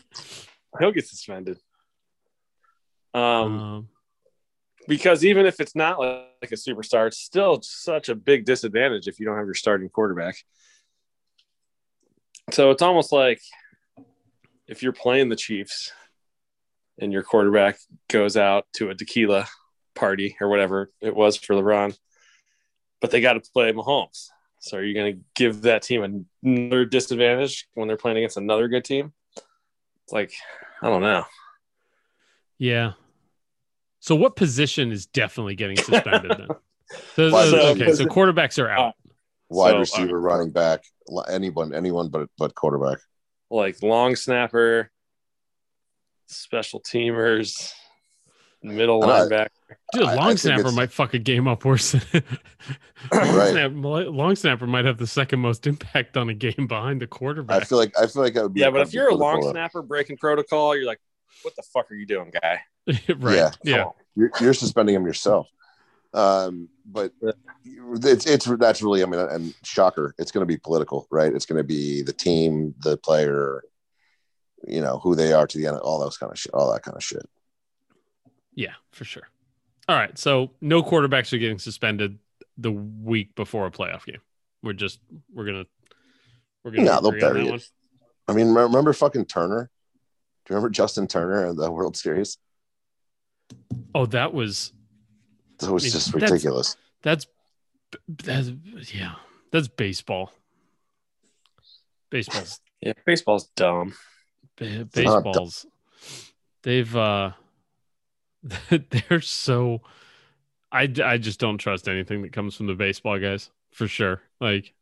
He'll get suspended. Um, um, because even if it's not like, like a superstar, it's still such a big disadvantage if you don't have your starting quarterback. So it's almost like if you're playing the Chiefs and your quarterback goes out to a tequila party or whatever it was for LeBron, but they got to play Mahomes. So are you going to give that team another disadvantage when they're playing against another good team? It's like, I don't know. yeah so what position is definitely getting suspended then so, so- okay so quarterbacks are out wide So, uh, receiver, running back, anyone, anyone but but quarterback. Like long snapper, special teamers, middle And I- linebacker. Dude, I- I long snapper might fuck a game up worse. Than long, Right. snap, long snapper might have the second most impact on a game behind the quarterback. I feel like I feel like that would be Yeah, but if you're a long snapper. snapper breaking protocol, you're like, what the fuck are you doing, guy? right? Yeah. Yeah. You're, you're suspending him yourself. Um, but it's it's that's really I mean, and shocker, it's going to be political, right? It's going to be the team, the player, you know, who they are to the end, all those kind of shit, all that kind of shit. Yeah, for sure. All right. So no quarterbacks are getting suspended the week before a playoff game. We're just we're gonna we're gonna No, they'll bury it. one. I mean, remember, remember fucking Turner? Do you remember Justin Turner in the World Series? Oh, that was That was I mean, just ridiculous. that's that's yeah that's baseball. Baseball's Yeah, baseball's dumb. Ba- not baseballs. They've uh they're so I, I just don't trust anything that comes from the baseball guys for sure. Like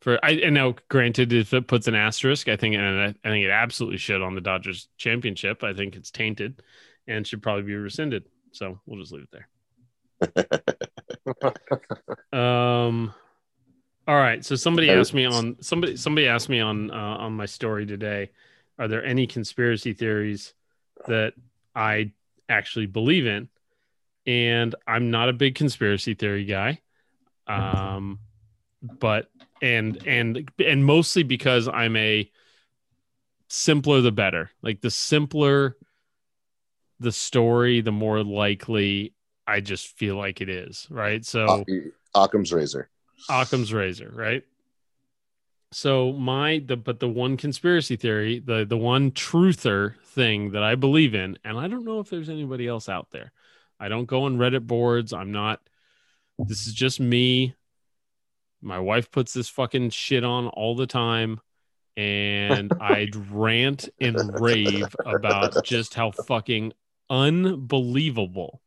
for i and now granted if it puts an asterisk i think and I, I think it absolutely should on the dodgers championship. I think it's tainted and should probably be rescinded. So we'll just leave it there um all right so somebody asked me on somebody somebody asked me on uh, on my story today are there any conspiracy theories that I actually believe in? And I'm not a big conspiracy theory guy. Um, but and and and mostly because I'm a simpler the better. Like the simpler the story, the more likely I just feel like it is, right? So Oc- Occam's razor. Occam's razor, right? So my the but the one conspiracy theory, the the one truther thing that I believe in, and I don't know if there's anybody else out there. I don't go on Reddit boards. I'm not. This is just me. My wife puts this fucking shit on all the time, and I'd rant and rave about just how fucking unbelievable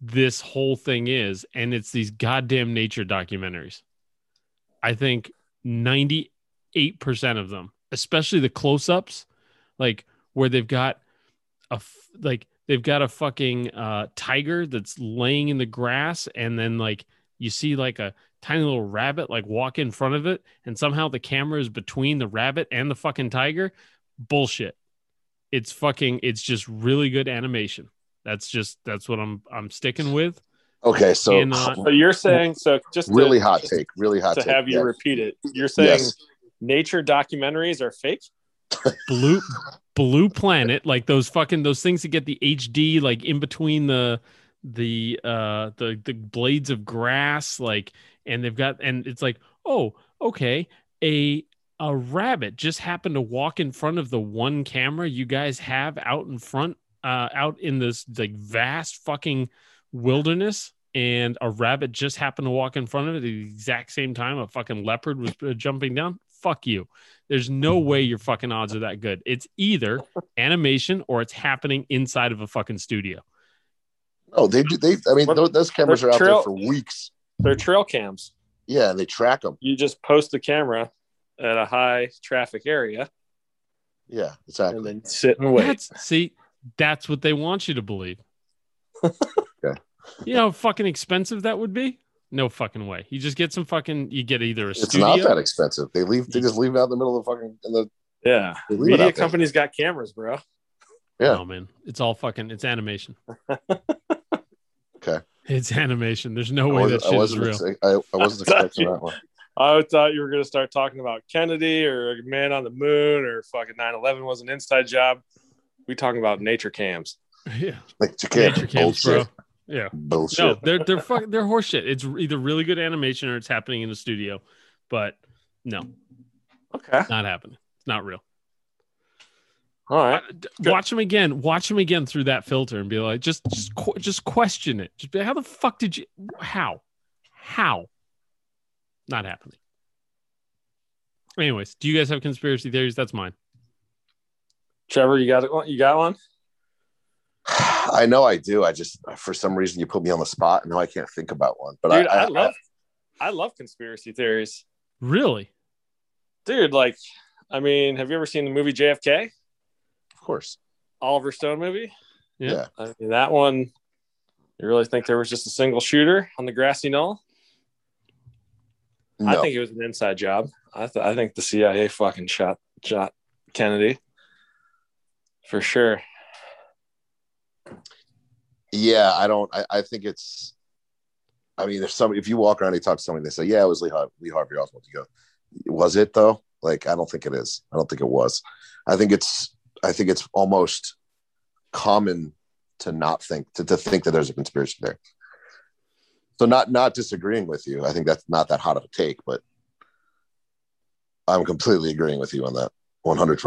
this whole thing is, and it's these goddamn nature documentaries. I think 98% of them, especially the close ups, like where they've got a, f- like, they've got a fucking uh, tiger that's laying in the grass, and then like you see like a tiny little rabbit like walk in front of it, and somehow the camera is between the rabbit and the fucking tiger. Bullshit. It's fucking, it's just really good animation. That's just, that's what I'm, I'm sticking with. Okay, so Cannot- So you're saying so just to- really hot take, really hot to take. have you yeah. repeat it. You're saying Yes. nature documentaries are fake? blue blue planet like those fucking those things that get the hd like in between the the uh the the blades of grass like and they've got and it's like oh okay a a rabbit just happened to walk in front of the one camera you guys have out in front uh out in this like vast fucking wilderness and a rabbit just happened to walk in front of it at the exact same time a fucking leopard was uh, jumping down fuck you there's no way your fucking odds are that good. It's either animation or it's happening inside of a fucking studio. No, they do. They, I mean, What- those, those cameras are they're out there for weeks. They're trail cams. Yeah, they track them. You just post the camera at a high traffic area Yeah, exactly and then sit and wait. That's see, that's what they want you to believe. Okay. You know how fucking expensive that would be? No fucking way. You just get some fucking you get either a It's studio. not that expensive. They leave. They just leave it out in the middle of the fucking. In the, yeah. they leave it Media out there. companies got cameras, bro. Yeah. No man. It's all fucking it's animation. Okay. It's animation. There's no I way wasn't, that I shit is real. ex- I, I wasn't expecting that one. I thought you were going to start talking about Kennedy or a man on the moon or fucking 9 11 was an inside job. We talking about nature cams. yeah. Like you can't Nature cams, bro. Yeah. Bullshit. No, they're they're fuck, they're horseshit. It's either really good animation or it's happening in the studio, but no, Okay. not happening. It's not real. All right. Uh, d- Watch them again. Watch them again through that filter and be like, just just just question it. Just be, how the fuck did you? How? How? Not happening. Anyways, do you guys have conspiracy theories? That's mine. Trevor, you got it? You got one? I know I do. I just for some reason you put me on the spot, and now I can't think about one. But Dude, I, I, love I love conspiracy theories. Really? Dude, like I mean, have you ever seen the movie JFK? of course. Oliver Stone movie? Yeah. Yeah. I mean, that one you really think there was just a single shooter on the grassy knoll? No. I think it was an inside job. I th- I think the CIA fucking shot shot Kennedy for sure. yeah, I don't. I, I think it's. I mean, if some. if you walk around and you talk to somebody, they say, "Yeah, it was Lee, Har- Lee Harvey Oswald." You go, "Was it though?" Like, I don't think it is. I don't think it was. I think it's. I think it's almost common to not think to, to think that there's a conspiracy there. So not not disagreeing with you. I think that's not that hot of a take, but I'm completely agreeing with you on that. 100.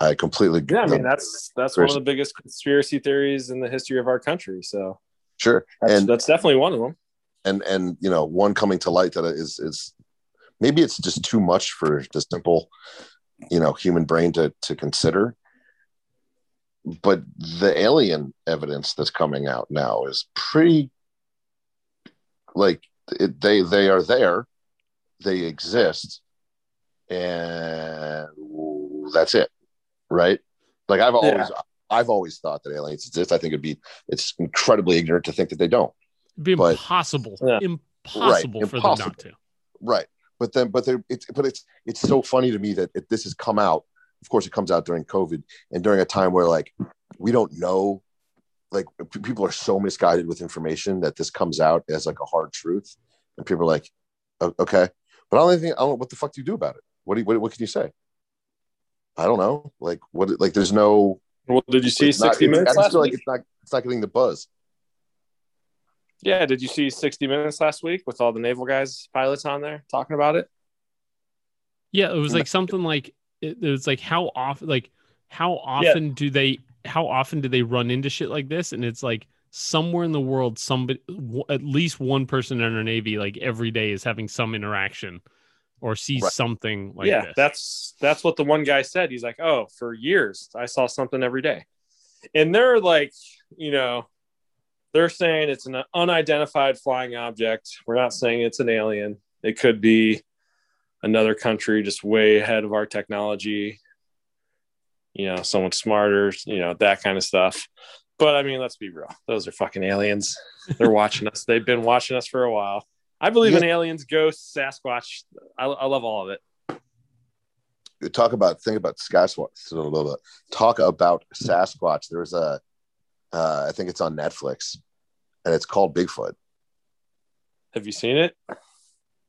I completely. Yeah, I mean that's that's one of the biggest conspiracy theories in the history of our country. So sure. that's, and that's definitely one of them. and and you know one coming to light that is is maybe it's just too much for the simple you know human brain to to consider but the alien evidence that's coming out now is pretty like it, they they are there they exist and that's it right? Like i've always i've always thought that aliens exist. I think it'd be it's incredibly ignorant to think that they don't. It'd be But- impossible. Yeah. Impossible Right, for them not to. right. But then but there it's but it's it's so funny to me that if this has come out. Of course it comes out during covid and during a time where like we don't know like p- people are so misguided with information that this comes out as like a hard truth. And people are like okay. But i don't think i don't what the fuck do you do about it? What do you, what, what can you say i don't know like what like there's no Well, did you see it's not- 60 it's- Minutes I just feel like week? it's not it's not getting the buzz Yeah, did you see 60 Minutes last week with all the naval guys, pilots on there talking about it? Yeah, it was like something like it, it was like how often like how often do they how often do they run into shit like this? And it's like somewhere in the world, somebody w- at least one person in our navy like every day is having some interaction or sees Right. something like yeah, this. that's that's what the one guy said. He's like, "Oh, for years I saw something every day," and they're like, you know, they're saying it's an unidentified flying object. We're not saying it's an alien. It could be another country just way ahead of our technology. You know, someone smarter. You know, that kind of stuff. But I mean, let's be real. Those are fucking aliens. They're watching us. They've been watching us for a while. I believe in aliens, ghosts, Sasquatch. I, I love all of it. talk about think about Sasquatch. Talk about Sasquatch. There's a, uh, I think it's on Netflix, and it's called Bigfoot. Have you seen it?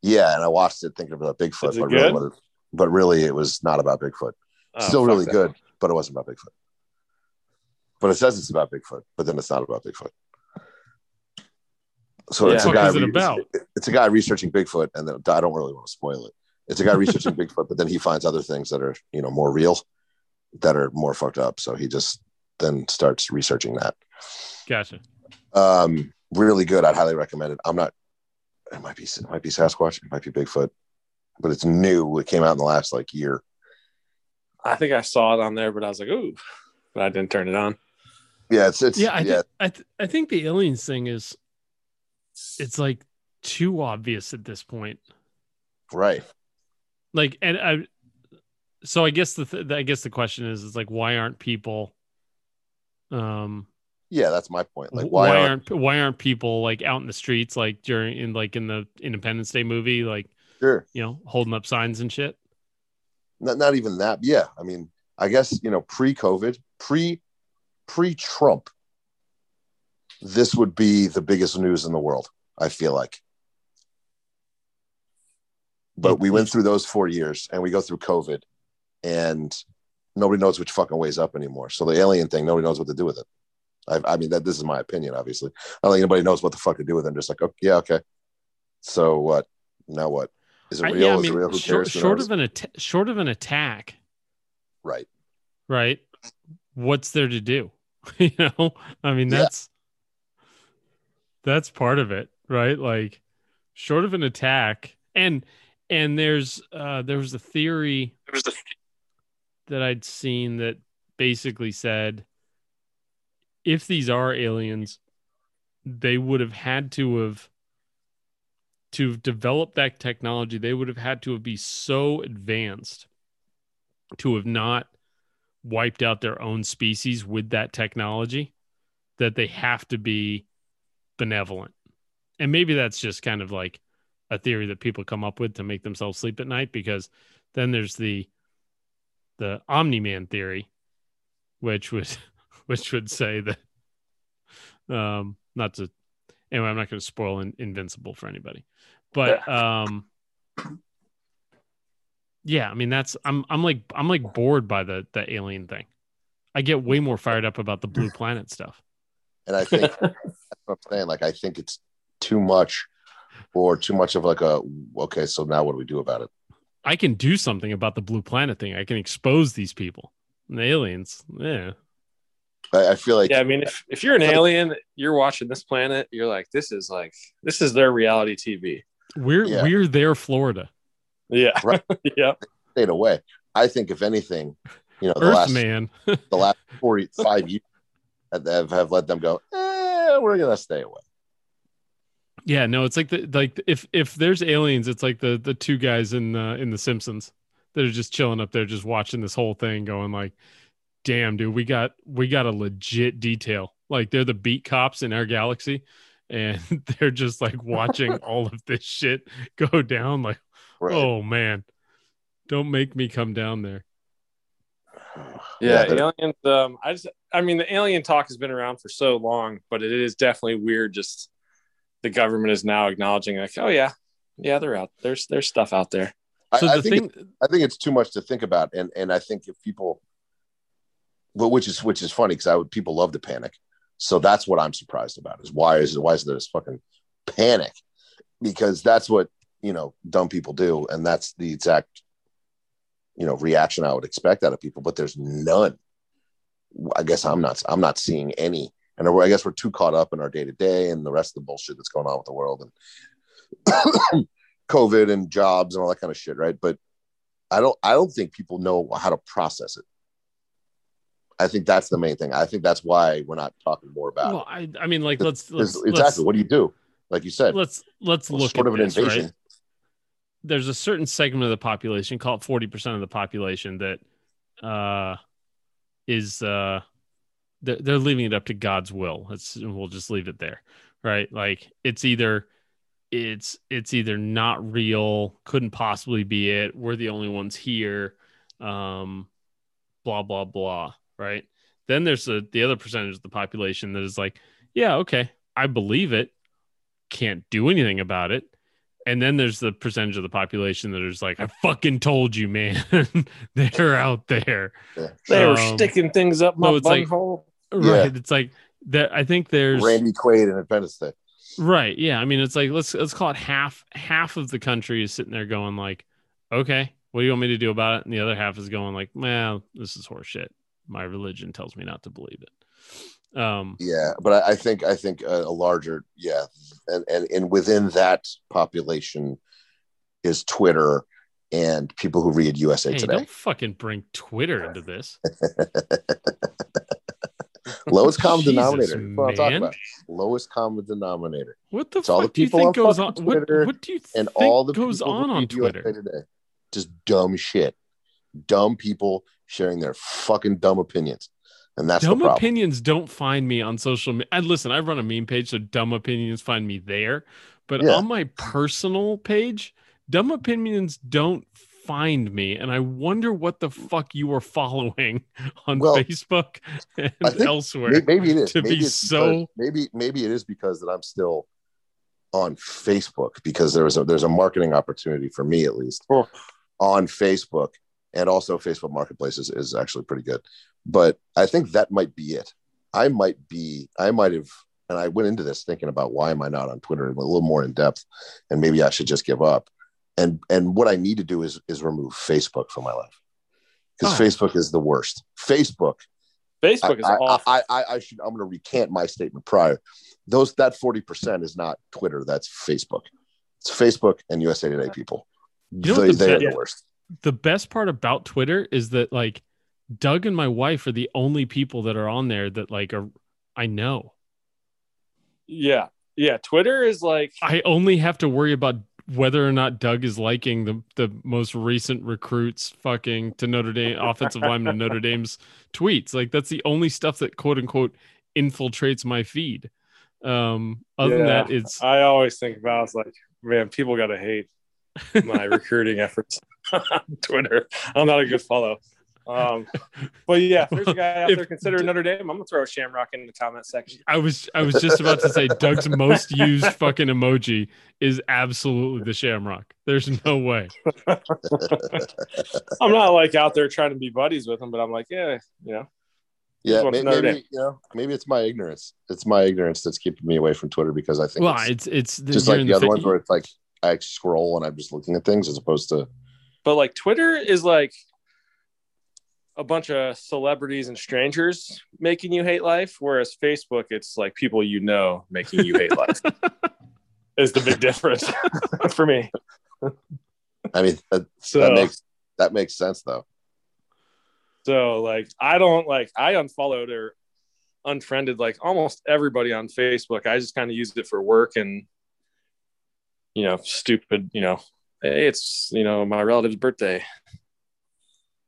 Yeah, and I watched it thinking about Bigfoot, but really, good? what it- but really, it was not about Bigfoot. Oh, Still really good, but it wasn't about Bigfoot. But it says it's about Bigfoot, but then it's not about Bigfoot. So Yeah. it's a guy. is it re- about? It's a guy researching Bigfoot, and then I don't really want to spoil it. It's a guy researching Bigfoot, but then he finds other things that are you know more real, that are more fucked up. So he just then starts researching that. gotcha. Um, really good. I'd highly recommend it. I'm not. It might be. It might be Sasquatch. It might be Bigfoot, but it's new. It came out in the last like year. I think I saw it on there, but I was like, ooh, but I didn't turn it on. Yeah, it's it's yeah, I, yeah. th- I, th- I think the aliens thing is it's like too obvious at this point. right. Like, and I, so I guess the th- I guess the question is is like why aren't people, um, Yeah, that's my point. Like, why, why, aren't why aren't people like out in the streets like during in like in the Independence Day movie like sure? you know holding up signs and shit? Not not even that. Yeah, I mean, I guess you know, pre-COVID, pre pre-Trump, this would be the biggest news in the world. I feel like. But we went through those four years, and we go through COVID, and nobody knows which fucking way's up anymore. So the alien thing, nobody knows what to do with it. I, I mean, that this is my opinion. Obviously, I don't think anybody knows what the fuck to do with it. Just like, oh, yeah, okay. So what? Now what? Is it I- real? yeah, I is mean, it real? Who short, cares? Short of an short of an attack, right. right? What's there to do? you know, I mean, that's that's part of it, right? Like, short of an attack, and and there's uh there was a theory that I'd seen that basically said if these are aliens, they would have had to have to develop that technology, they would have had to have be so advanced to have not wiped out their own species with that technology that they have to be benevolent. And maybe that's just kind of like a theory that people come up with to make themselves sleep at night because then there's the the Omni-Man theory which would which would say that um not to anyway I'm not going to spoil in, Invincible for anybody. But um yeah, I mean that's I'm I'm like I'm like bored by the the alien thing. I get way more fired up about the blue planet stuff. And I think that's what I'm saying. Like, I think it's too much, or too much of like a okay. So now what do we do about it? I can do something about the blue planet thing. I can expose these people. And the aliens, yeah. I, I feel like Yeah, I mean, if, if you're an alien, you're watching this planet, you're like, this is like, this is their reality TV. We're Yeah. we're there, Florida. Yeah. Right. yeah. stayed away. I think if anything, you know, the last man, the last 45 years have, have, let them go. Eh, we're gonna stay away. Yeah, no, it's like the like if if there's aliens, it's like the the two guys in the in the Simpsons that are just chilling up there, just watching this whole thing, going like, "Damn, dude, we got we got a legit detail. Like they're the beat cops in our galaxy, and they're just like watching all of this shit go down. Like, Right. oh man, don't make me come down there. Yeah, they're- aliens. Um, I just, I mean, the alien talk has been around for so long, but it is definitely weird. Just the government is now acknowledging, like, oh yeah, yeah, they're out. There's there's stuff out there. I, So I the think thing, I think it's too much to think about, and and I think if people, well, which is which is funny because I would people love to panic, so that's what I'm surprised about is why is why is there this fucking panic? Because that's what you know dumb people do, and that's the exact you know reaction I would expect out of people, but there's none. I guess I'm not I'm not seeing any, and I guess we're too caught up in our day to day and the rest of the bullshit that's going on with the world and COVID and jobs and all that kind of shit, right? But I don't I don't think people know how to process it. I think that's the main thing. I think that's why we're not talking more about Well, it. I, I mean, like let's, let's exactly. let's, what do you do? Like you said, let's let's look sort at of an this, invasion. right? There's a certain segment of the population, call it forty percent of the population, that uh, is uh, they're, they're leaving it up to God's will. It's we'll just leave it there, right? Like it's either it's it's either not real, couldn't possibly be it. We're the only ones here, um, blah blah blah, right? Then there's the the other percentage of the population that is like, yeah, okay, I believe it, can't do anything about it. And then there's the percentage of the population that is like, I fucking told you, man. They're out there. They were Um, sticking things up my no, it's like- bunghole. Yeah. Right. It's like that. I think there's Randy Quaid and Independence Day. right. Yeah. I mean, it's like, let's, let's call it half, half of the country is sitting there going like, okay, what do you want me to do about it? And the other half is going like, well, this is horseshit. My religion tells me not to believe it. Um, Yeah, but I, I think I think a, a larger yeah, and, and and within that population is Twitter and people who read USA hey, Today. don't fucking bring Twitter into this. Lowest common denominator. What I'm talking about. Lowest common denominator. What the It's all the fuck do you think on goes on? fucking What, Twitter what do you And all the goes people on on Twitter? Today. Just dumb shit. Dumb people sharing their fucking dumb opinions. And that's dumb the opinions don't find me on social media. And listen, I run a meme page, so dumb opinions find me there. But Yeah. on my personal page, dumb opinions don't find me. And I wonder what the mm. fuck you are following on Well, Facebook and elsewhere. Maybe it is. to be maybe it's so- because- maybe maybe it is because that I'm still on Facebook because there was a there's a marketing opportunity for me at least Oh. on Facebook and also Facebook Marketplace is, is actually pretty good. But I think that might be it. I might be I might have and I went into this thinking about why am I not on Twitter a little more in depth and maybe I should just give up. And and what I need to do is is remove Facebook from my life. Because Oh. Facebook is the worst. Facebook Facebook is I, awful. I, I, I should. I'm going to recant my statement prior. Those that forty percent is not Twitter. That's Facebook. It's Facebook and USA Today people. You know what they, the they are best- the worst. the best part about Twitter is that like Doug and my wife are the only people that are on there that like are I know. yeah, yeah. Twitter is like I only have to worry about whether or not Doug is liking the the most recent recruits fucking to Notre Dame offensive lineman to Notre Dame's tweets. Like that's the only stuff that quote unquote infiltrates my feed. Um other than that it's I always think about. It's like, man, people gotta hate my recruiting efforts on Twitter. I'm not a good follow. Um, but yeah, if there's a guy out If- there considering Notre Dame, I'm gonna throw a Shamrock in the comment section. I was I was just about to say Doug's most used fucking emoji is absolutely the shamrock. There's no way. I'm not like out there trying to be buddies with him, but I'm like, yeah, you know, Yeah, wants may- Notre maybe you know, maybe it's my ignorance. It's my ignorance that's keeping me away from Twitter because I think Well, it's it's it's just like in the other fa- ones where it's like I scroll and I'm just looking at things as opposed to but like Twitter is like a bunch of celebrities and strangers making you hate life, whereas Facebook, it's like people you know making you hate life. is the big difference for me. I mean that, So that makes that makes sense though. So like I don't like I unfollowed or unfriended like almost everybody on Facebook. I just kind of used it for work and you know, stupid, you know, hey, it's you know, my relative's birthday.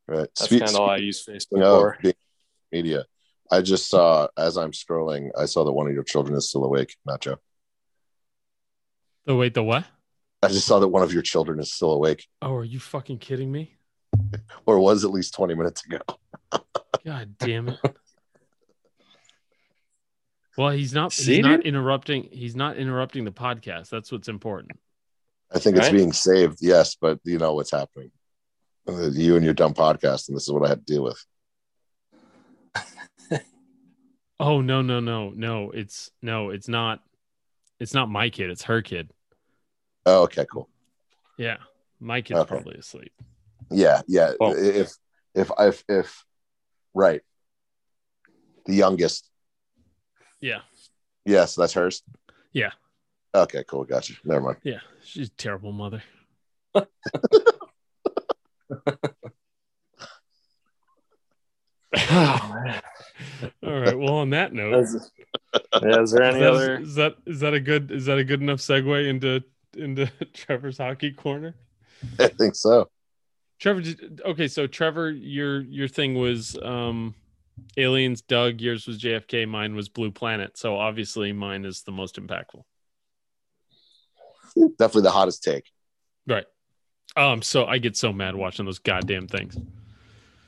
Right. That's Spe- kind of all I use Facebook No, for. media. I just saw as I'm scrolling, I saw that one of your children is still awake, Nacho. The wait, the what? I just saw that one of your children is still awake, Oh, are you fucking kidding me? or was at least 20 minutes ago. God damn it. Well, he's not See, he's not dude? interrupting he's not interrupting the podcast. That's what's important. I think it's being saved, yes, but you know what's happening. Uh, You and your dumb podcast, and this is what I had to deal with. Oh no, no, no, no. It's no, it's not it's not my kid, it's her kid. Oh, okay, cool. Yeah. My kid's Okay. probably asleep. Yeah, yeah. Oh. If if if if right, the youngest. Yeah. Yes, that's hers. Yeah. Okay, cool. Gotcha. Never mind. Yeah. She's a terrible mother. Oh, All right. Well, on that note, Is, yeah, is there any is that, other? is that is that a good is that a good enough segue into into Trevor's hockey corner? I think so. Trevor, did, okay, so Trevor, your your thing was um, aliens. Doug, yours was JFK. Mine was Blue Planet. So obviously, mine is the most impactful. Definitely the hottest take. Right. Um. So I get so mad watching those goddamn things.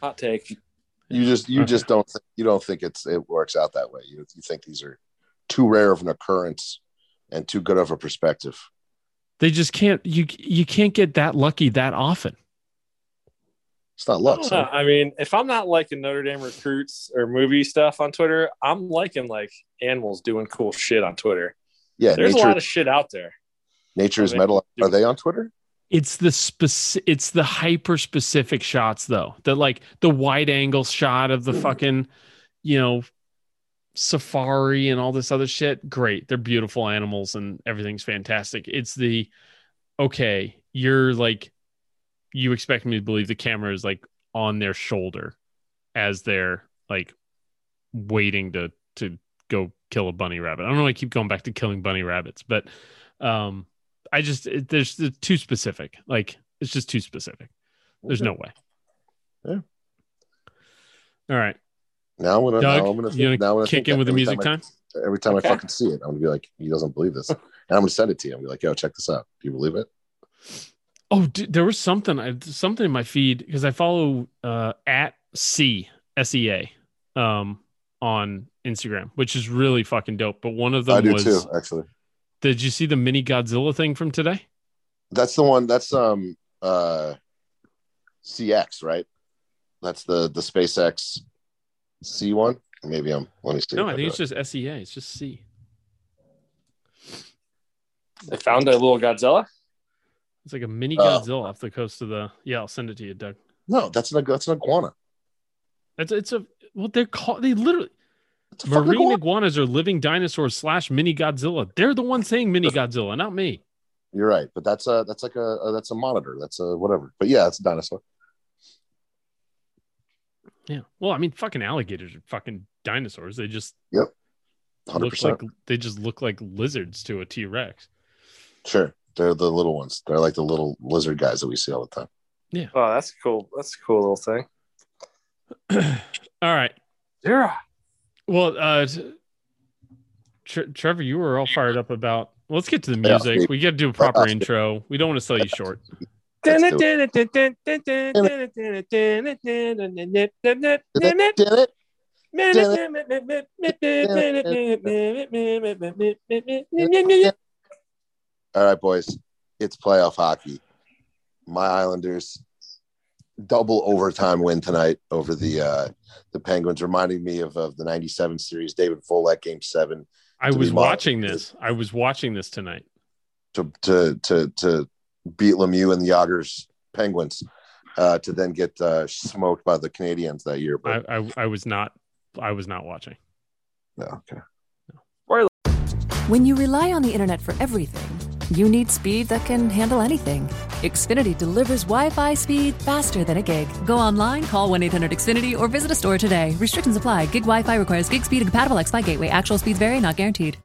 Hot take. You just you just don't think you don't think it's it works out that way. You you think these are too rare of an occurrence and too good of a perspective. They just can't. You you can't get that lucky that often. It's not luck. don't son. know. I mean, if I'm not liking Notre Dame recruits or movie stuff on Twitter, I'm liking like animals doing cool shit on Twitter. Yeah, There's nature, a lot of shit out there. nature's Are they- metal. Are they on Twitter? It's the speci- It's the hyper specific shots though. The like the wide angle shot of the fucking, you know, safari and all this other shit. Great. They're beautiful animals and everything's fantastic. It's the okay. You're like, you expect me to believe the camera is like on their shoulder as they're like waiting to to go kill a bunny rabbit. I don't know. why I keep going back to killing bunny rabbits, but um, I just it, there's it's too specific. Like it's just too specific. There's no way. Yeah. All right, Now I'm gonna Doug, now I'm gonna, you think, now I'm gonna gonna kick think in with the music time time. Every time Okay. I fucking see it, I'm gonna be like, he doesn't believe this, and I'm gonna send it to you. I'm gonna be like, yo, check this out. Do you believe it? Oh, dude, there was something. I something in my feed because I follow uh, at C S E A um on Instagram, which is really fucking dope. But one of them I do was. too, actually. Did you see the mini Godzilla thing from today? That's the one. That's um uh CX, right? That's the the SpaceX C one. Maybe I'm. Let me see. No, I think it's it. just SEA. It's just C. They found a little Godzilla. It's like a mini Oh. Godzilla off the coast of the. Yeah, I'll send it to you, Doug. no. That's an that's an iguana. It's it's a well, they're called. They literally It's a fucking marine iguana. iguanas are living dinosaurs slash mini Godzilla. They're the ones saying mini Godzilla, not me. You're right, but that's a that's like a, a that's a monitor. That's a whatever. But yeah, it's a dinosaur. Yeah. Well, I mean, fucking alligators are fucking dinosaurs. They just Hundred look like they just look like lizards to a T Rex. Sure, they're the little ones. They're like the little lizard guys that we see all the time. Yeah. Oh, that's cool. That's a cool little thing. All right. Yeah. Well, uh, Tre- Trevor, you were all fired up about. Let's get to the Yeah. music. We got to do a proper intro. We don't want to sell you short. Let's do it. All right, boys. It's playoff hockey. My Islanders double overtime win tonight over the uh the Penguins, reminding me of, of the '97 series. David Volek, Game Seven, I was watching this. I was watching this tonight. to to to to beat Lemieux and the Jagr's Penguins, uh, to then get uh, smoked by the Canadiens that year. But I I was not. I was not watching. no, okay. When you rely on the internet for everything, you need speed that can handle anything. Xfinity delivers Wi Fi speed faster than a gig. Go online, call 1 800 Xfinity, or visit a store today. Restrictions apply. Gig Wi Fi requires gig speed and compatible X Fi gateway. Actual speeds vary, not guaranteed.